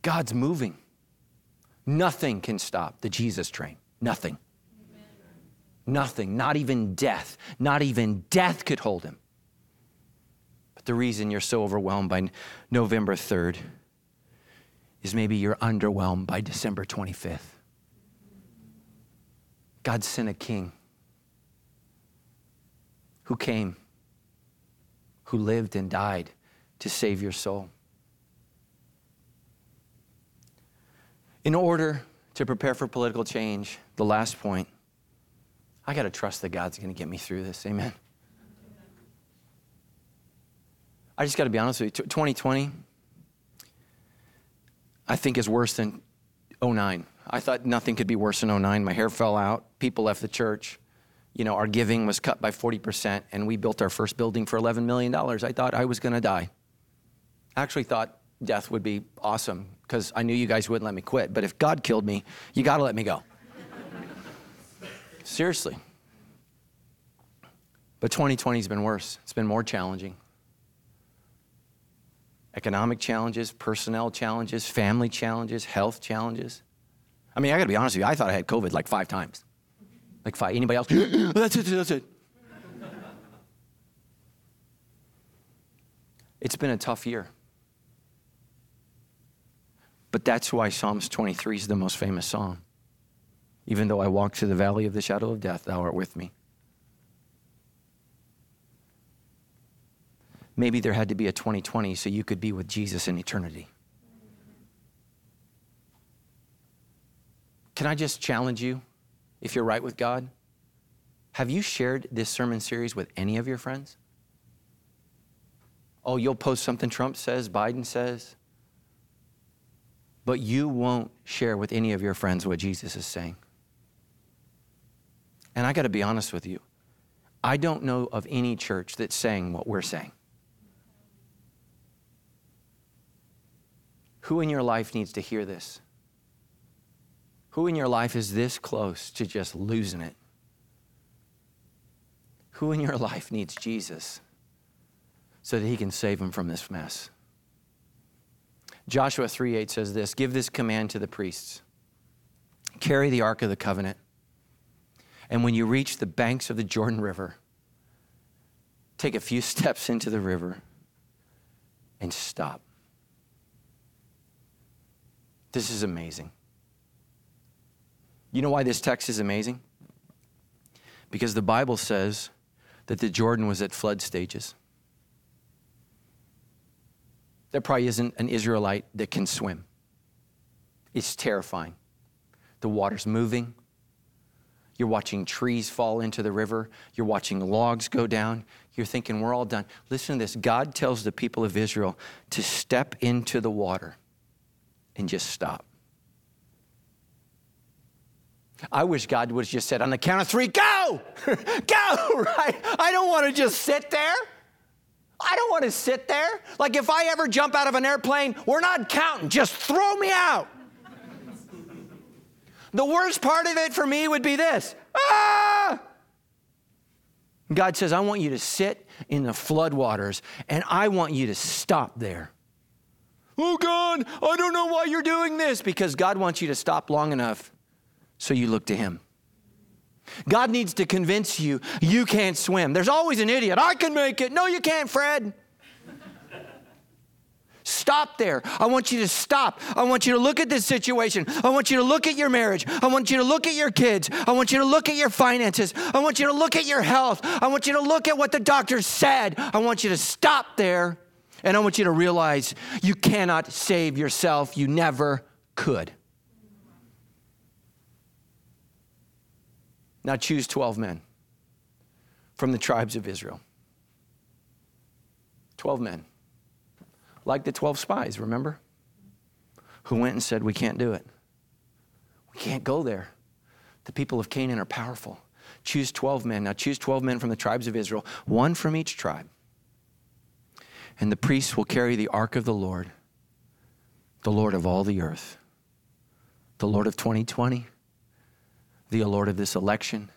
S3: God's moving. Nothing can stop the Jesus train. Nothing. Nothing. Not even death. Not even death could hold him. The reason you're so overwhelmed by November 3rd is maybe you're underwhelmed by December 25th. God sent a king who came, who lived and died to save your soul. In order to prepare for political change, the last point, I got to trust that God's going to get me through this. Amen. I just got to be honest with you. 2020, I think, is worse than 09. I thought nothing could be worse than 09. My hair fell out. People left the church. You know, our giving was cut by 40%, and we built our first building for $11 million. I thought I was going to die. I actually thought death would be awesome because I knew you guys wouldn't let me quit. But if God killed me, you got to let me go. Seriously. But 2020 has been worse. It's been more challenging. Economic challenges, personnel challenges, family challenges, health challenges. I mean, I got to be honest with you. I thought I had COVID like five times. Like five. Anybody else? that's it. That's it. It's been a tough year. But that's why Psalms 23 is the most famous psalm. Even though I walk through the valley of the shadow of death, thou art with me. Maybe there had to be a 2020 so you could be with Jesus in eternity. Can I just challenge you, if you're right with God? Have you shared this sermon series with any of your friends? Oh, you'll post something Trump says, Biden says but you won't share with any of your friends what Jesus is saying. And I got to be honest with you. I don't know of any church that's saying what we're saying. Who in your life needs to hear this? Who in your life is this close to just losing it? Who in your life needs Jesus so that he can save them from this mess? Joshua 3 8 says this Give this command to the priests carry the Ark of the Covenant. And when you reach the banks of the Jordan River, take a few steps into the river and stop. This is amazing. You know why this text is amazing? Because the Bible says that the Jordan was at flood stages. There probably isn't an Israelite that can swim. It's terrifying. The water's moving. You're watching trees fall into the river. You're watching logs go down. You're thinking, we're all done. Listen to this God tells the people of Israel to step into the water and just stop. I wish God would have just said, on the count of three, go! go, right? I don't want to just sit there. I don't want to sit there. Like if I ever jump out of an airplane, we're not counting, just throw me out. the worst part of it for me would be this ah! God says, I want you to sit in the floodwaters and I want you to stop there. Oh, God, I don't know why you're doing this. Because God wants you to stop long enough so you look to Him. God needs to convince you you can't swim. There's always an idiot. I can make it. No, you can't, Fred. stop there. I want you to stop. I want you to look at this situation. I want you to look at your marriage. I want you to look at your kids. I want you to look at your finances. I want you to look at your health. I want you to look at what the doctor said. I want you to stop there. And I want you to realize you cannot save yourself. You never could. Now choose 12 men from the tribes of Israel. 12 men. Like the 12 spies, remember? Who went and said, We can't do it. We can't go there. The people of Canaan are powerful. Choose 12 men. Now choose 12 men from the tribes of Israel, one from each tribe. And the priests will carry the ark of the Lord, the Lord of all the earth, the Lord of 2020, the Lord of this election,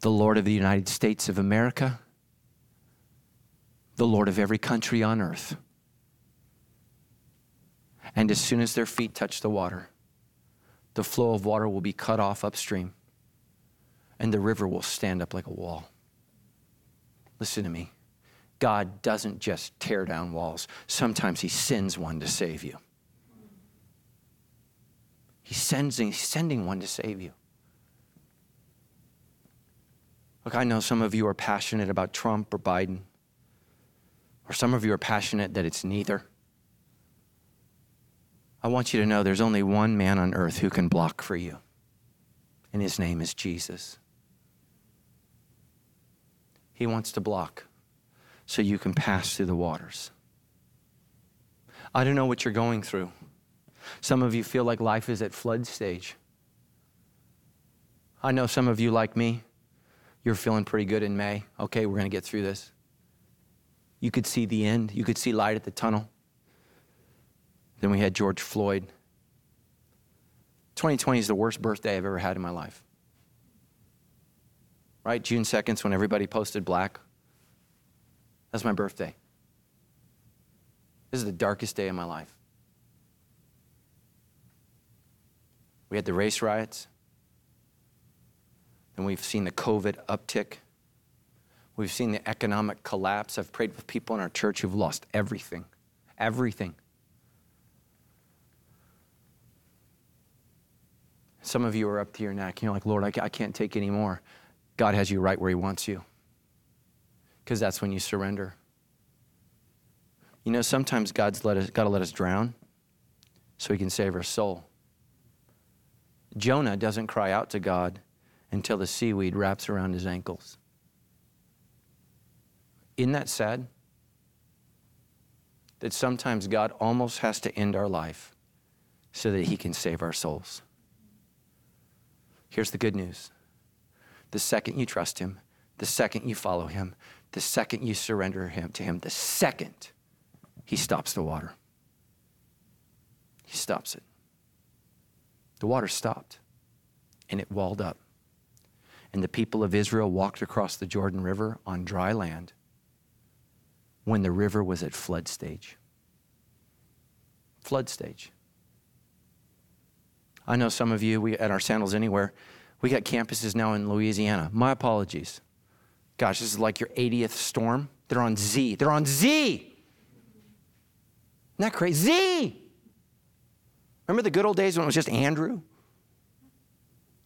S3: the Lord of the United States of America, the Lord of every country on earth. And as soon as their feet touch the water, the flow of water will be cut off upstream, and the river will stand up like a wall. Listen to me. God doesn't just tear down walls, sometimes He sends one to save you. He's sending, he's sending one to save you. Look, I know some of you are passionate about Trump or Biden, or some of you are passionate that it's neither. I want you to know there's only one man on earth who can block for you, and his name is Jesus. He wants to block so you can pass through the waters. I don't know what you're going through. Some of you feel like life is at flood stage. I know some of you, like me, you're feeling pretty good in May. Okay, we're going to get through this. You could see the end, you could see light at the tunnel. Then we had George Floyd. 2020 is the worst birthday I've ever had in my life. Right? June 2nd, when everybody posted black. That's my birthday. This is the darkest day of my life. We had the race riots. Then we've seen the COVID uptick. We've seen the economic collapse. I've prayed with people in our church who've lost everything. Everything. Some of you are up to your neck. You're like, Lord, I can't take any more. God has you right where He wants you. Because that's when you surrender. You know, sometimes God's let us, got to let us drown so He can save our soul. Jonah doesn't cry out to God until the seaweed wraps around his ankles. Isn't that sad? That sometimes God almost has to end our life so that he can save our souls. Here's the good news the second you trust him, the second you follow him, the second you surrender him to him, the second he stops the water. He stops it. The water stopped and it walled up. And the people of Israel walked across the Jordan River on dry land when the river was at flood stage. Flood stage. I know some of you, we, at our Sandals Anywhere, we got campuses now in Louisiana. My apologies. Gosh, this is like your 80th storm. They're on Z. They're on Z. Isn't that crazy? Z. Remember the good old days when it was just Andrew?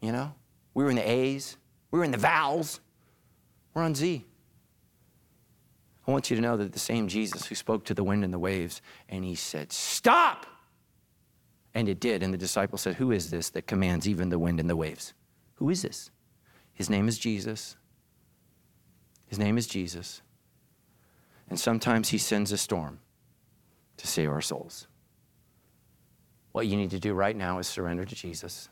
S3: You know, we were in the A's, we were in the vowels. We're on Z. I want you to know that the same Jesus who spoke to the wind and the waves, and he said, Stop! And it did. And the disciples said, Who is this that commands even the wind and the waves? Who is this? His name is Jesus. His name is Jesus. And sometimes he sends a storm to save our souls. What you need to do right now is surrender to Jesus.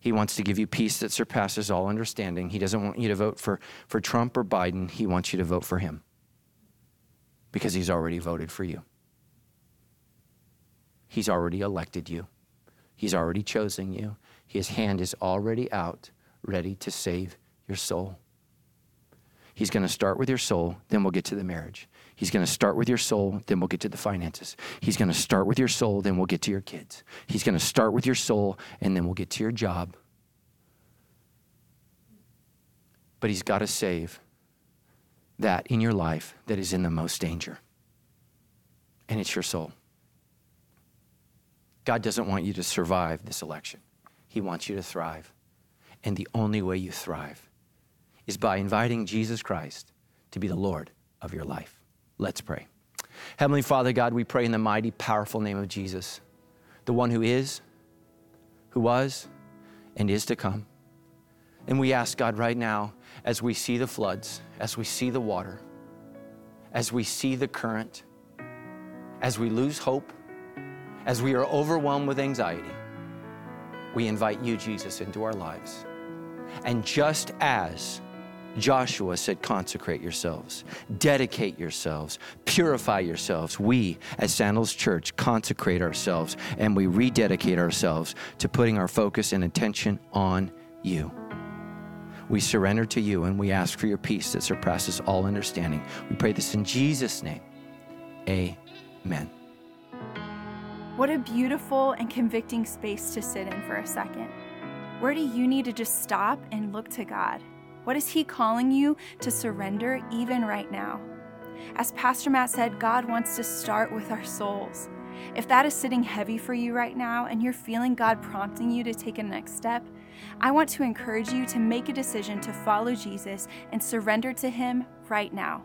S3: He wants to give you peace that surpasses all understanding. He doesn't want you to vote for, for Trump or Biden. He wants you to vote for him because he's already voted for you. He's already elected you, he's already chosen you. His hand is already out, ready to save your soul. He's going to start with your soul, then we'll get to the marriage. He's going to start with your soul, then we'll get to the finances. He's going to start with your soul, then we'll get to your kids. He's going to start with your soul, and then we'll get to your job. But He's got to save that in your life that is in the most danger. and it's your soul. God doesn't want you to survive this election, He wants you to thrive. And the only way you thrive is by inviting Jesus Christ to be the Lord of your life. Let's pray. Heavenly Father, God, we pray in the mighty, powerful name of Jesus, the one who is, who was, and is to come. And we ask, God, right now, as we see the floods, as we see the water, as we see the current, as we lose hope, as we are overwhelmed with anxiety, we invite you, Jesus, into our lives. And just as Joshua said, consecrate yourselves, dedicate yourselves, purify yourselves. We, as Sandals Church, consecrate ourselves and we rededicate ourselves to putting our focus and attention on you. We surrender to you and we ask for your peace that surpasses all understanding. We pray this in Jesus' name. Amen.
S1: What a beautiful and convicting space to sit in for a second. Where do you need to just stop and look to God? What is He calling you to surrender even right now? As Pastor Matt said, God wants to start with our souls. If that is sitting heavy for you right now and you're feeling God prompting you to take a next step, I want to encourage you to make a decision to follow Jesus and surrender to Him right now.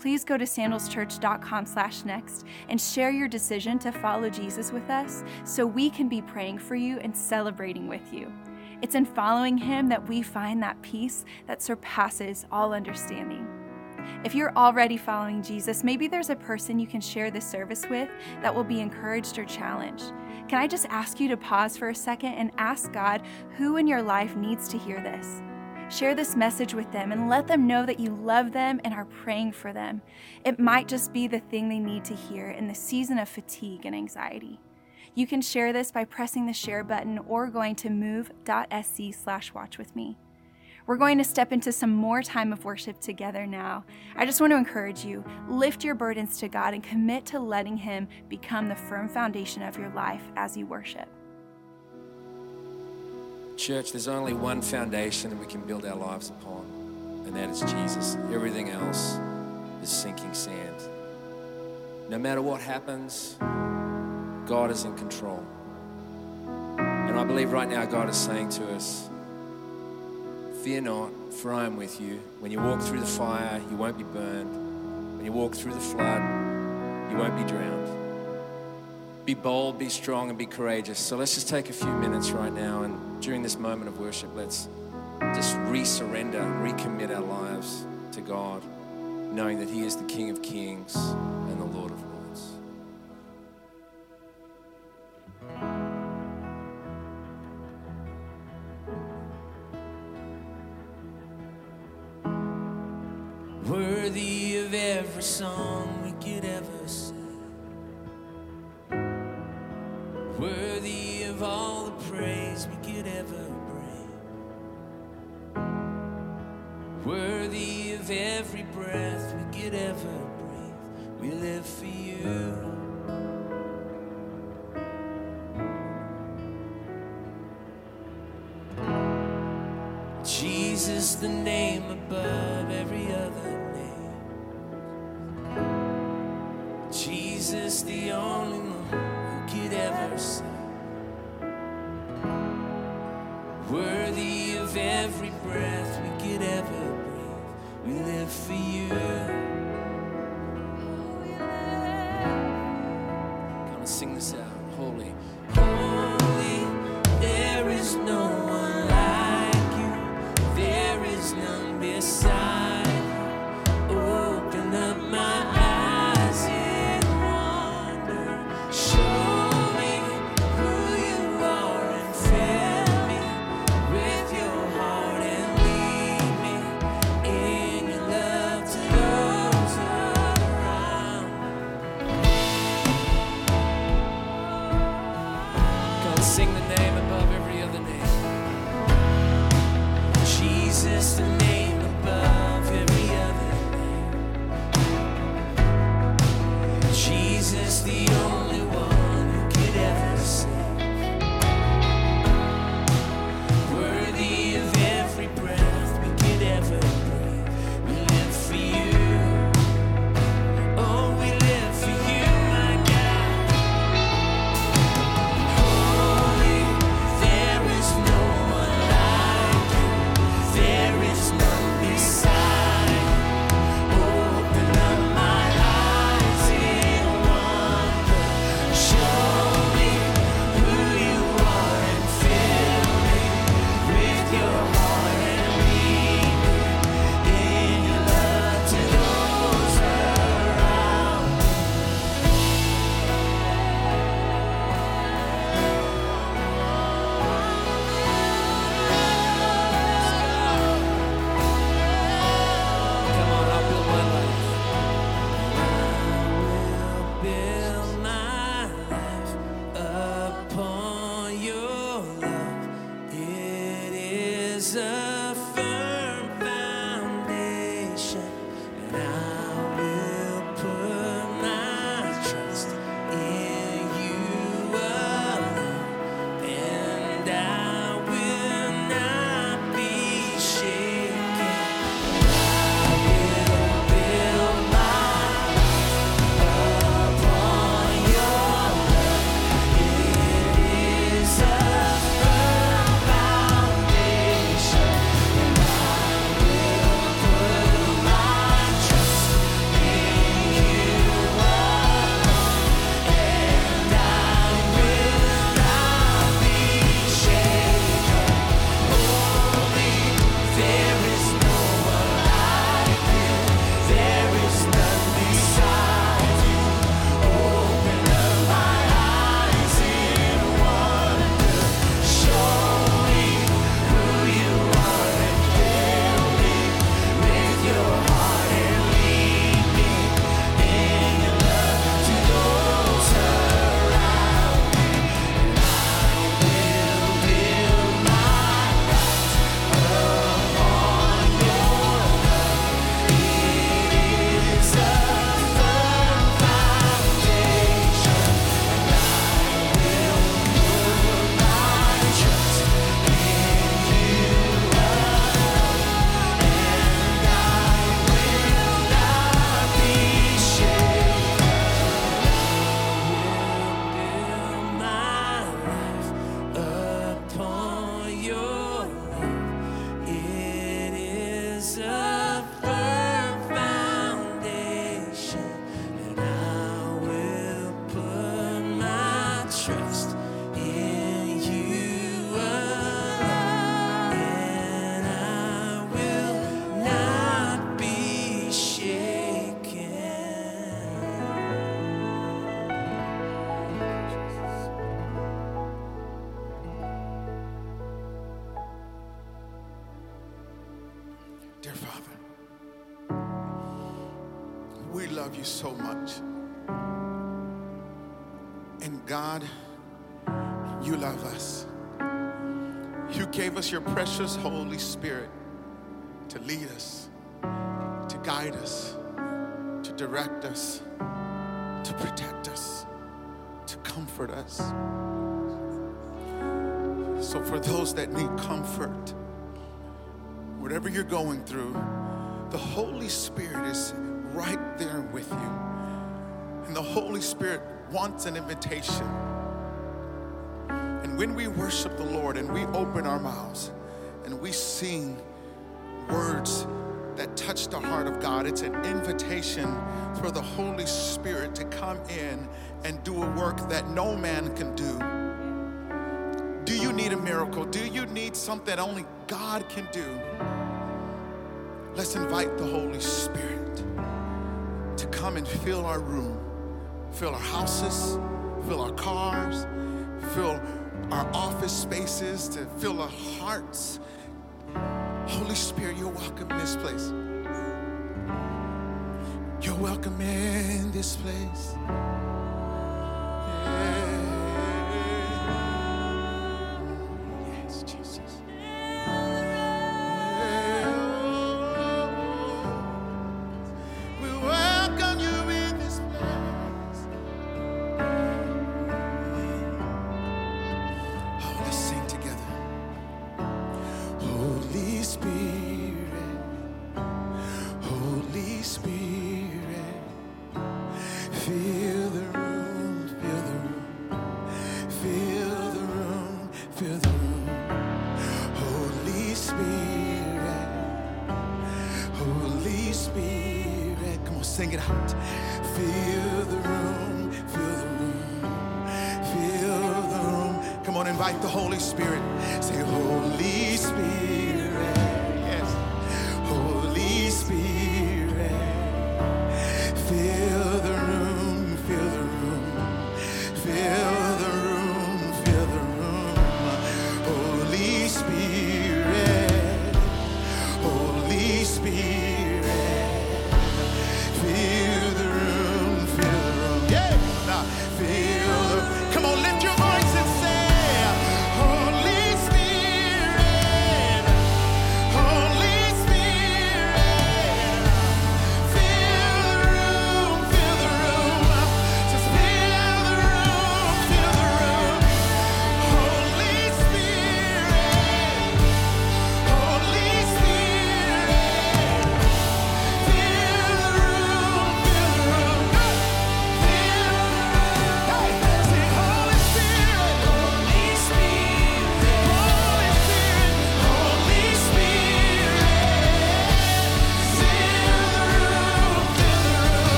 S1: Please go to sandalschurch.com slash next and share your decision to follow Jesus with us so we can be praying for you and celebrating with you. It's in following Him that we find that peace that surpasses all understanding. If you're already following Jesus, maybe there's a person you can share this service with that will be encouraged or challenged. Can I just ask you to pause for a second and ask God who in your life needs to hear this? Share this message with them and let them know that you love them and are praying for them. It might just be the thing they need to hear in the season of fatigue and anxiety. You can share this by pressing the share button or going to move.sc slash watch with me. We're going to step into some more time of worship together now. I just want to encourage you lift your burdens to God and commit to letting Him become the firm foundation of your life as you worship.
S4: Church, there's only one foundation that we can build our lives upon, and that is Jesus. Everything else is sinking sand. No matter what happens, God is in control. And I believe right now God is saying to us, Fear not, for I am with you. When you walk through the fire, you won't be burned. When you walk through the flood, you won't be drowned. Be bold, be strong, and be courageous. So let's just take a few minutes right now, and during this moment of worship, let's just resurrender, recommit our lives to God, knowing that He is the King of Kings and
S5: Jesus, the name above
S4: sing the
S5: You your
S2: precious Holy Spirit to lead us, to guide us, to direct us, to protect us, to comfort us. So, for those that need comfort, whatever you're going through, the Holy Spirit is right there with you. And the Holy Spirit wants an invitation. When we worship the Lord and we open our mouths and we sing words that touch the heart of God, it's an invitation for the Holy Spirit to come in and do a work that no man can do. Do you need a miracle? Do you need something only God can do? Let's invite the Holy Spirit to come and fill our room, fill our houses, fill our cars, fill our office spaces, to fill our hearts. Holy Spirit, you're welcome in this place. You're welcome in this place.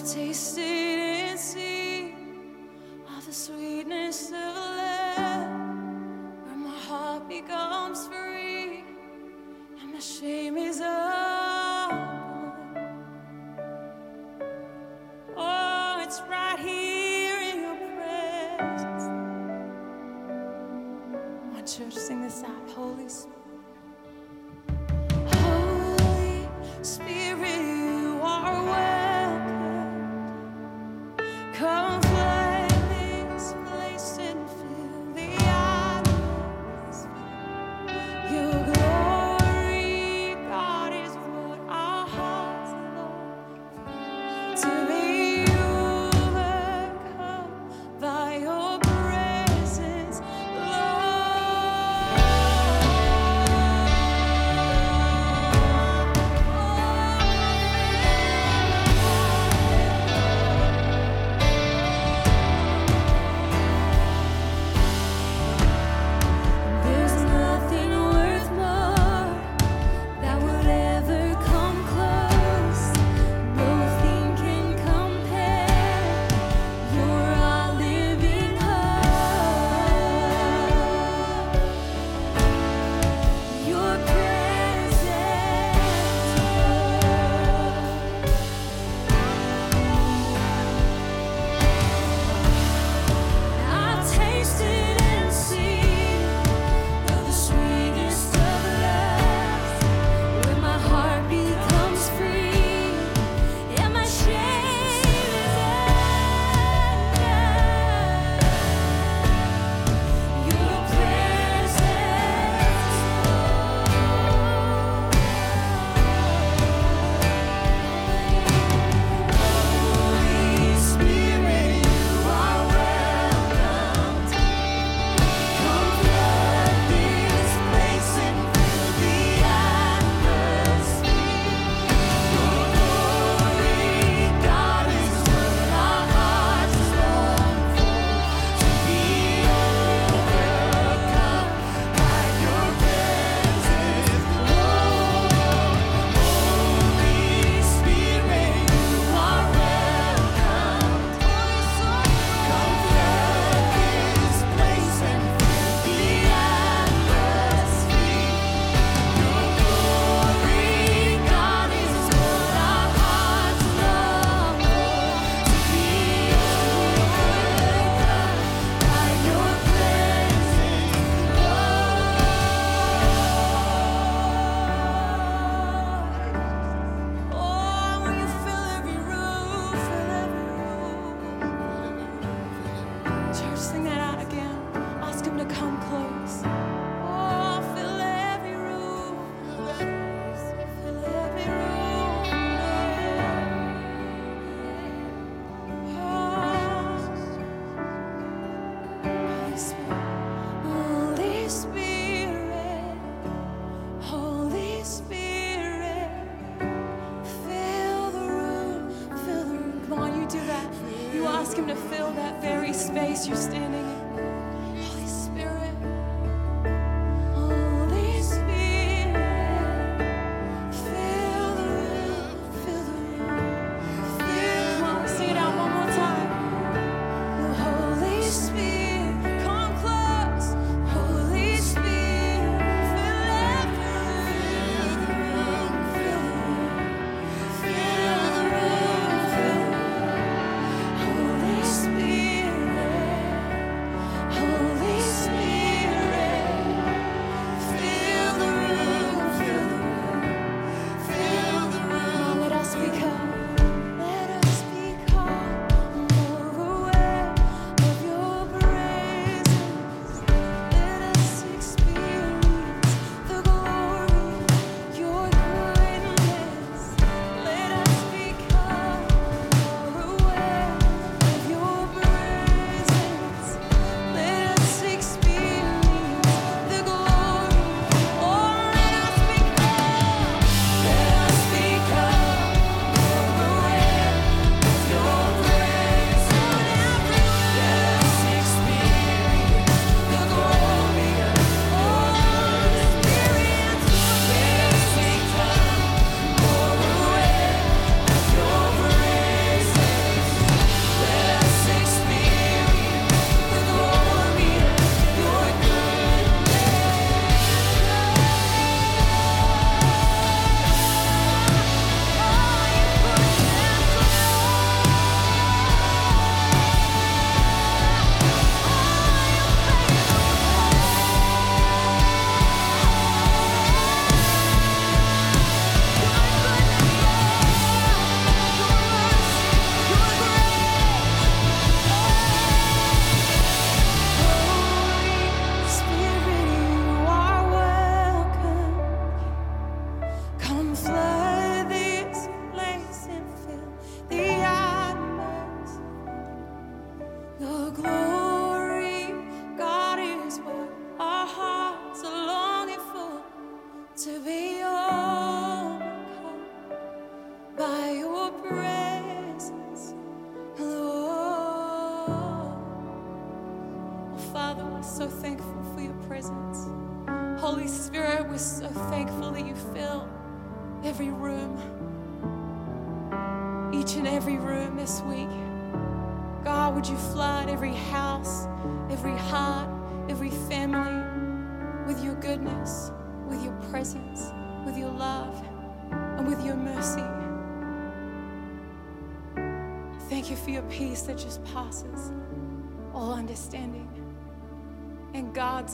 S6: I've tasted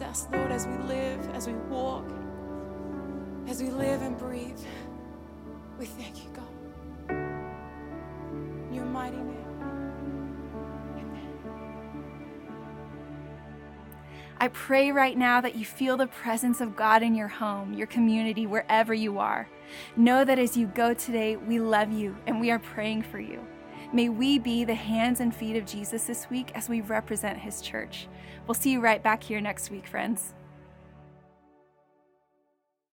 S6: us, Lord, as we live, as we walk, as we live and breathe. We thank you, God. In your mighty name.
S1: I pray right now that you feel the presence of God in your home, your community, wherever you are. Know that as you go today, we love you and we are praying for you. May we be the hands and feet of Jesus this week as we represent his church. We'll see you right back here next week, friends.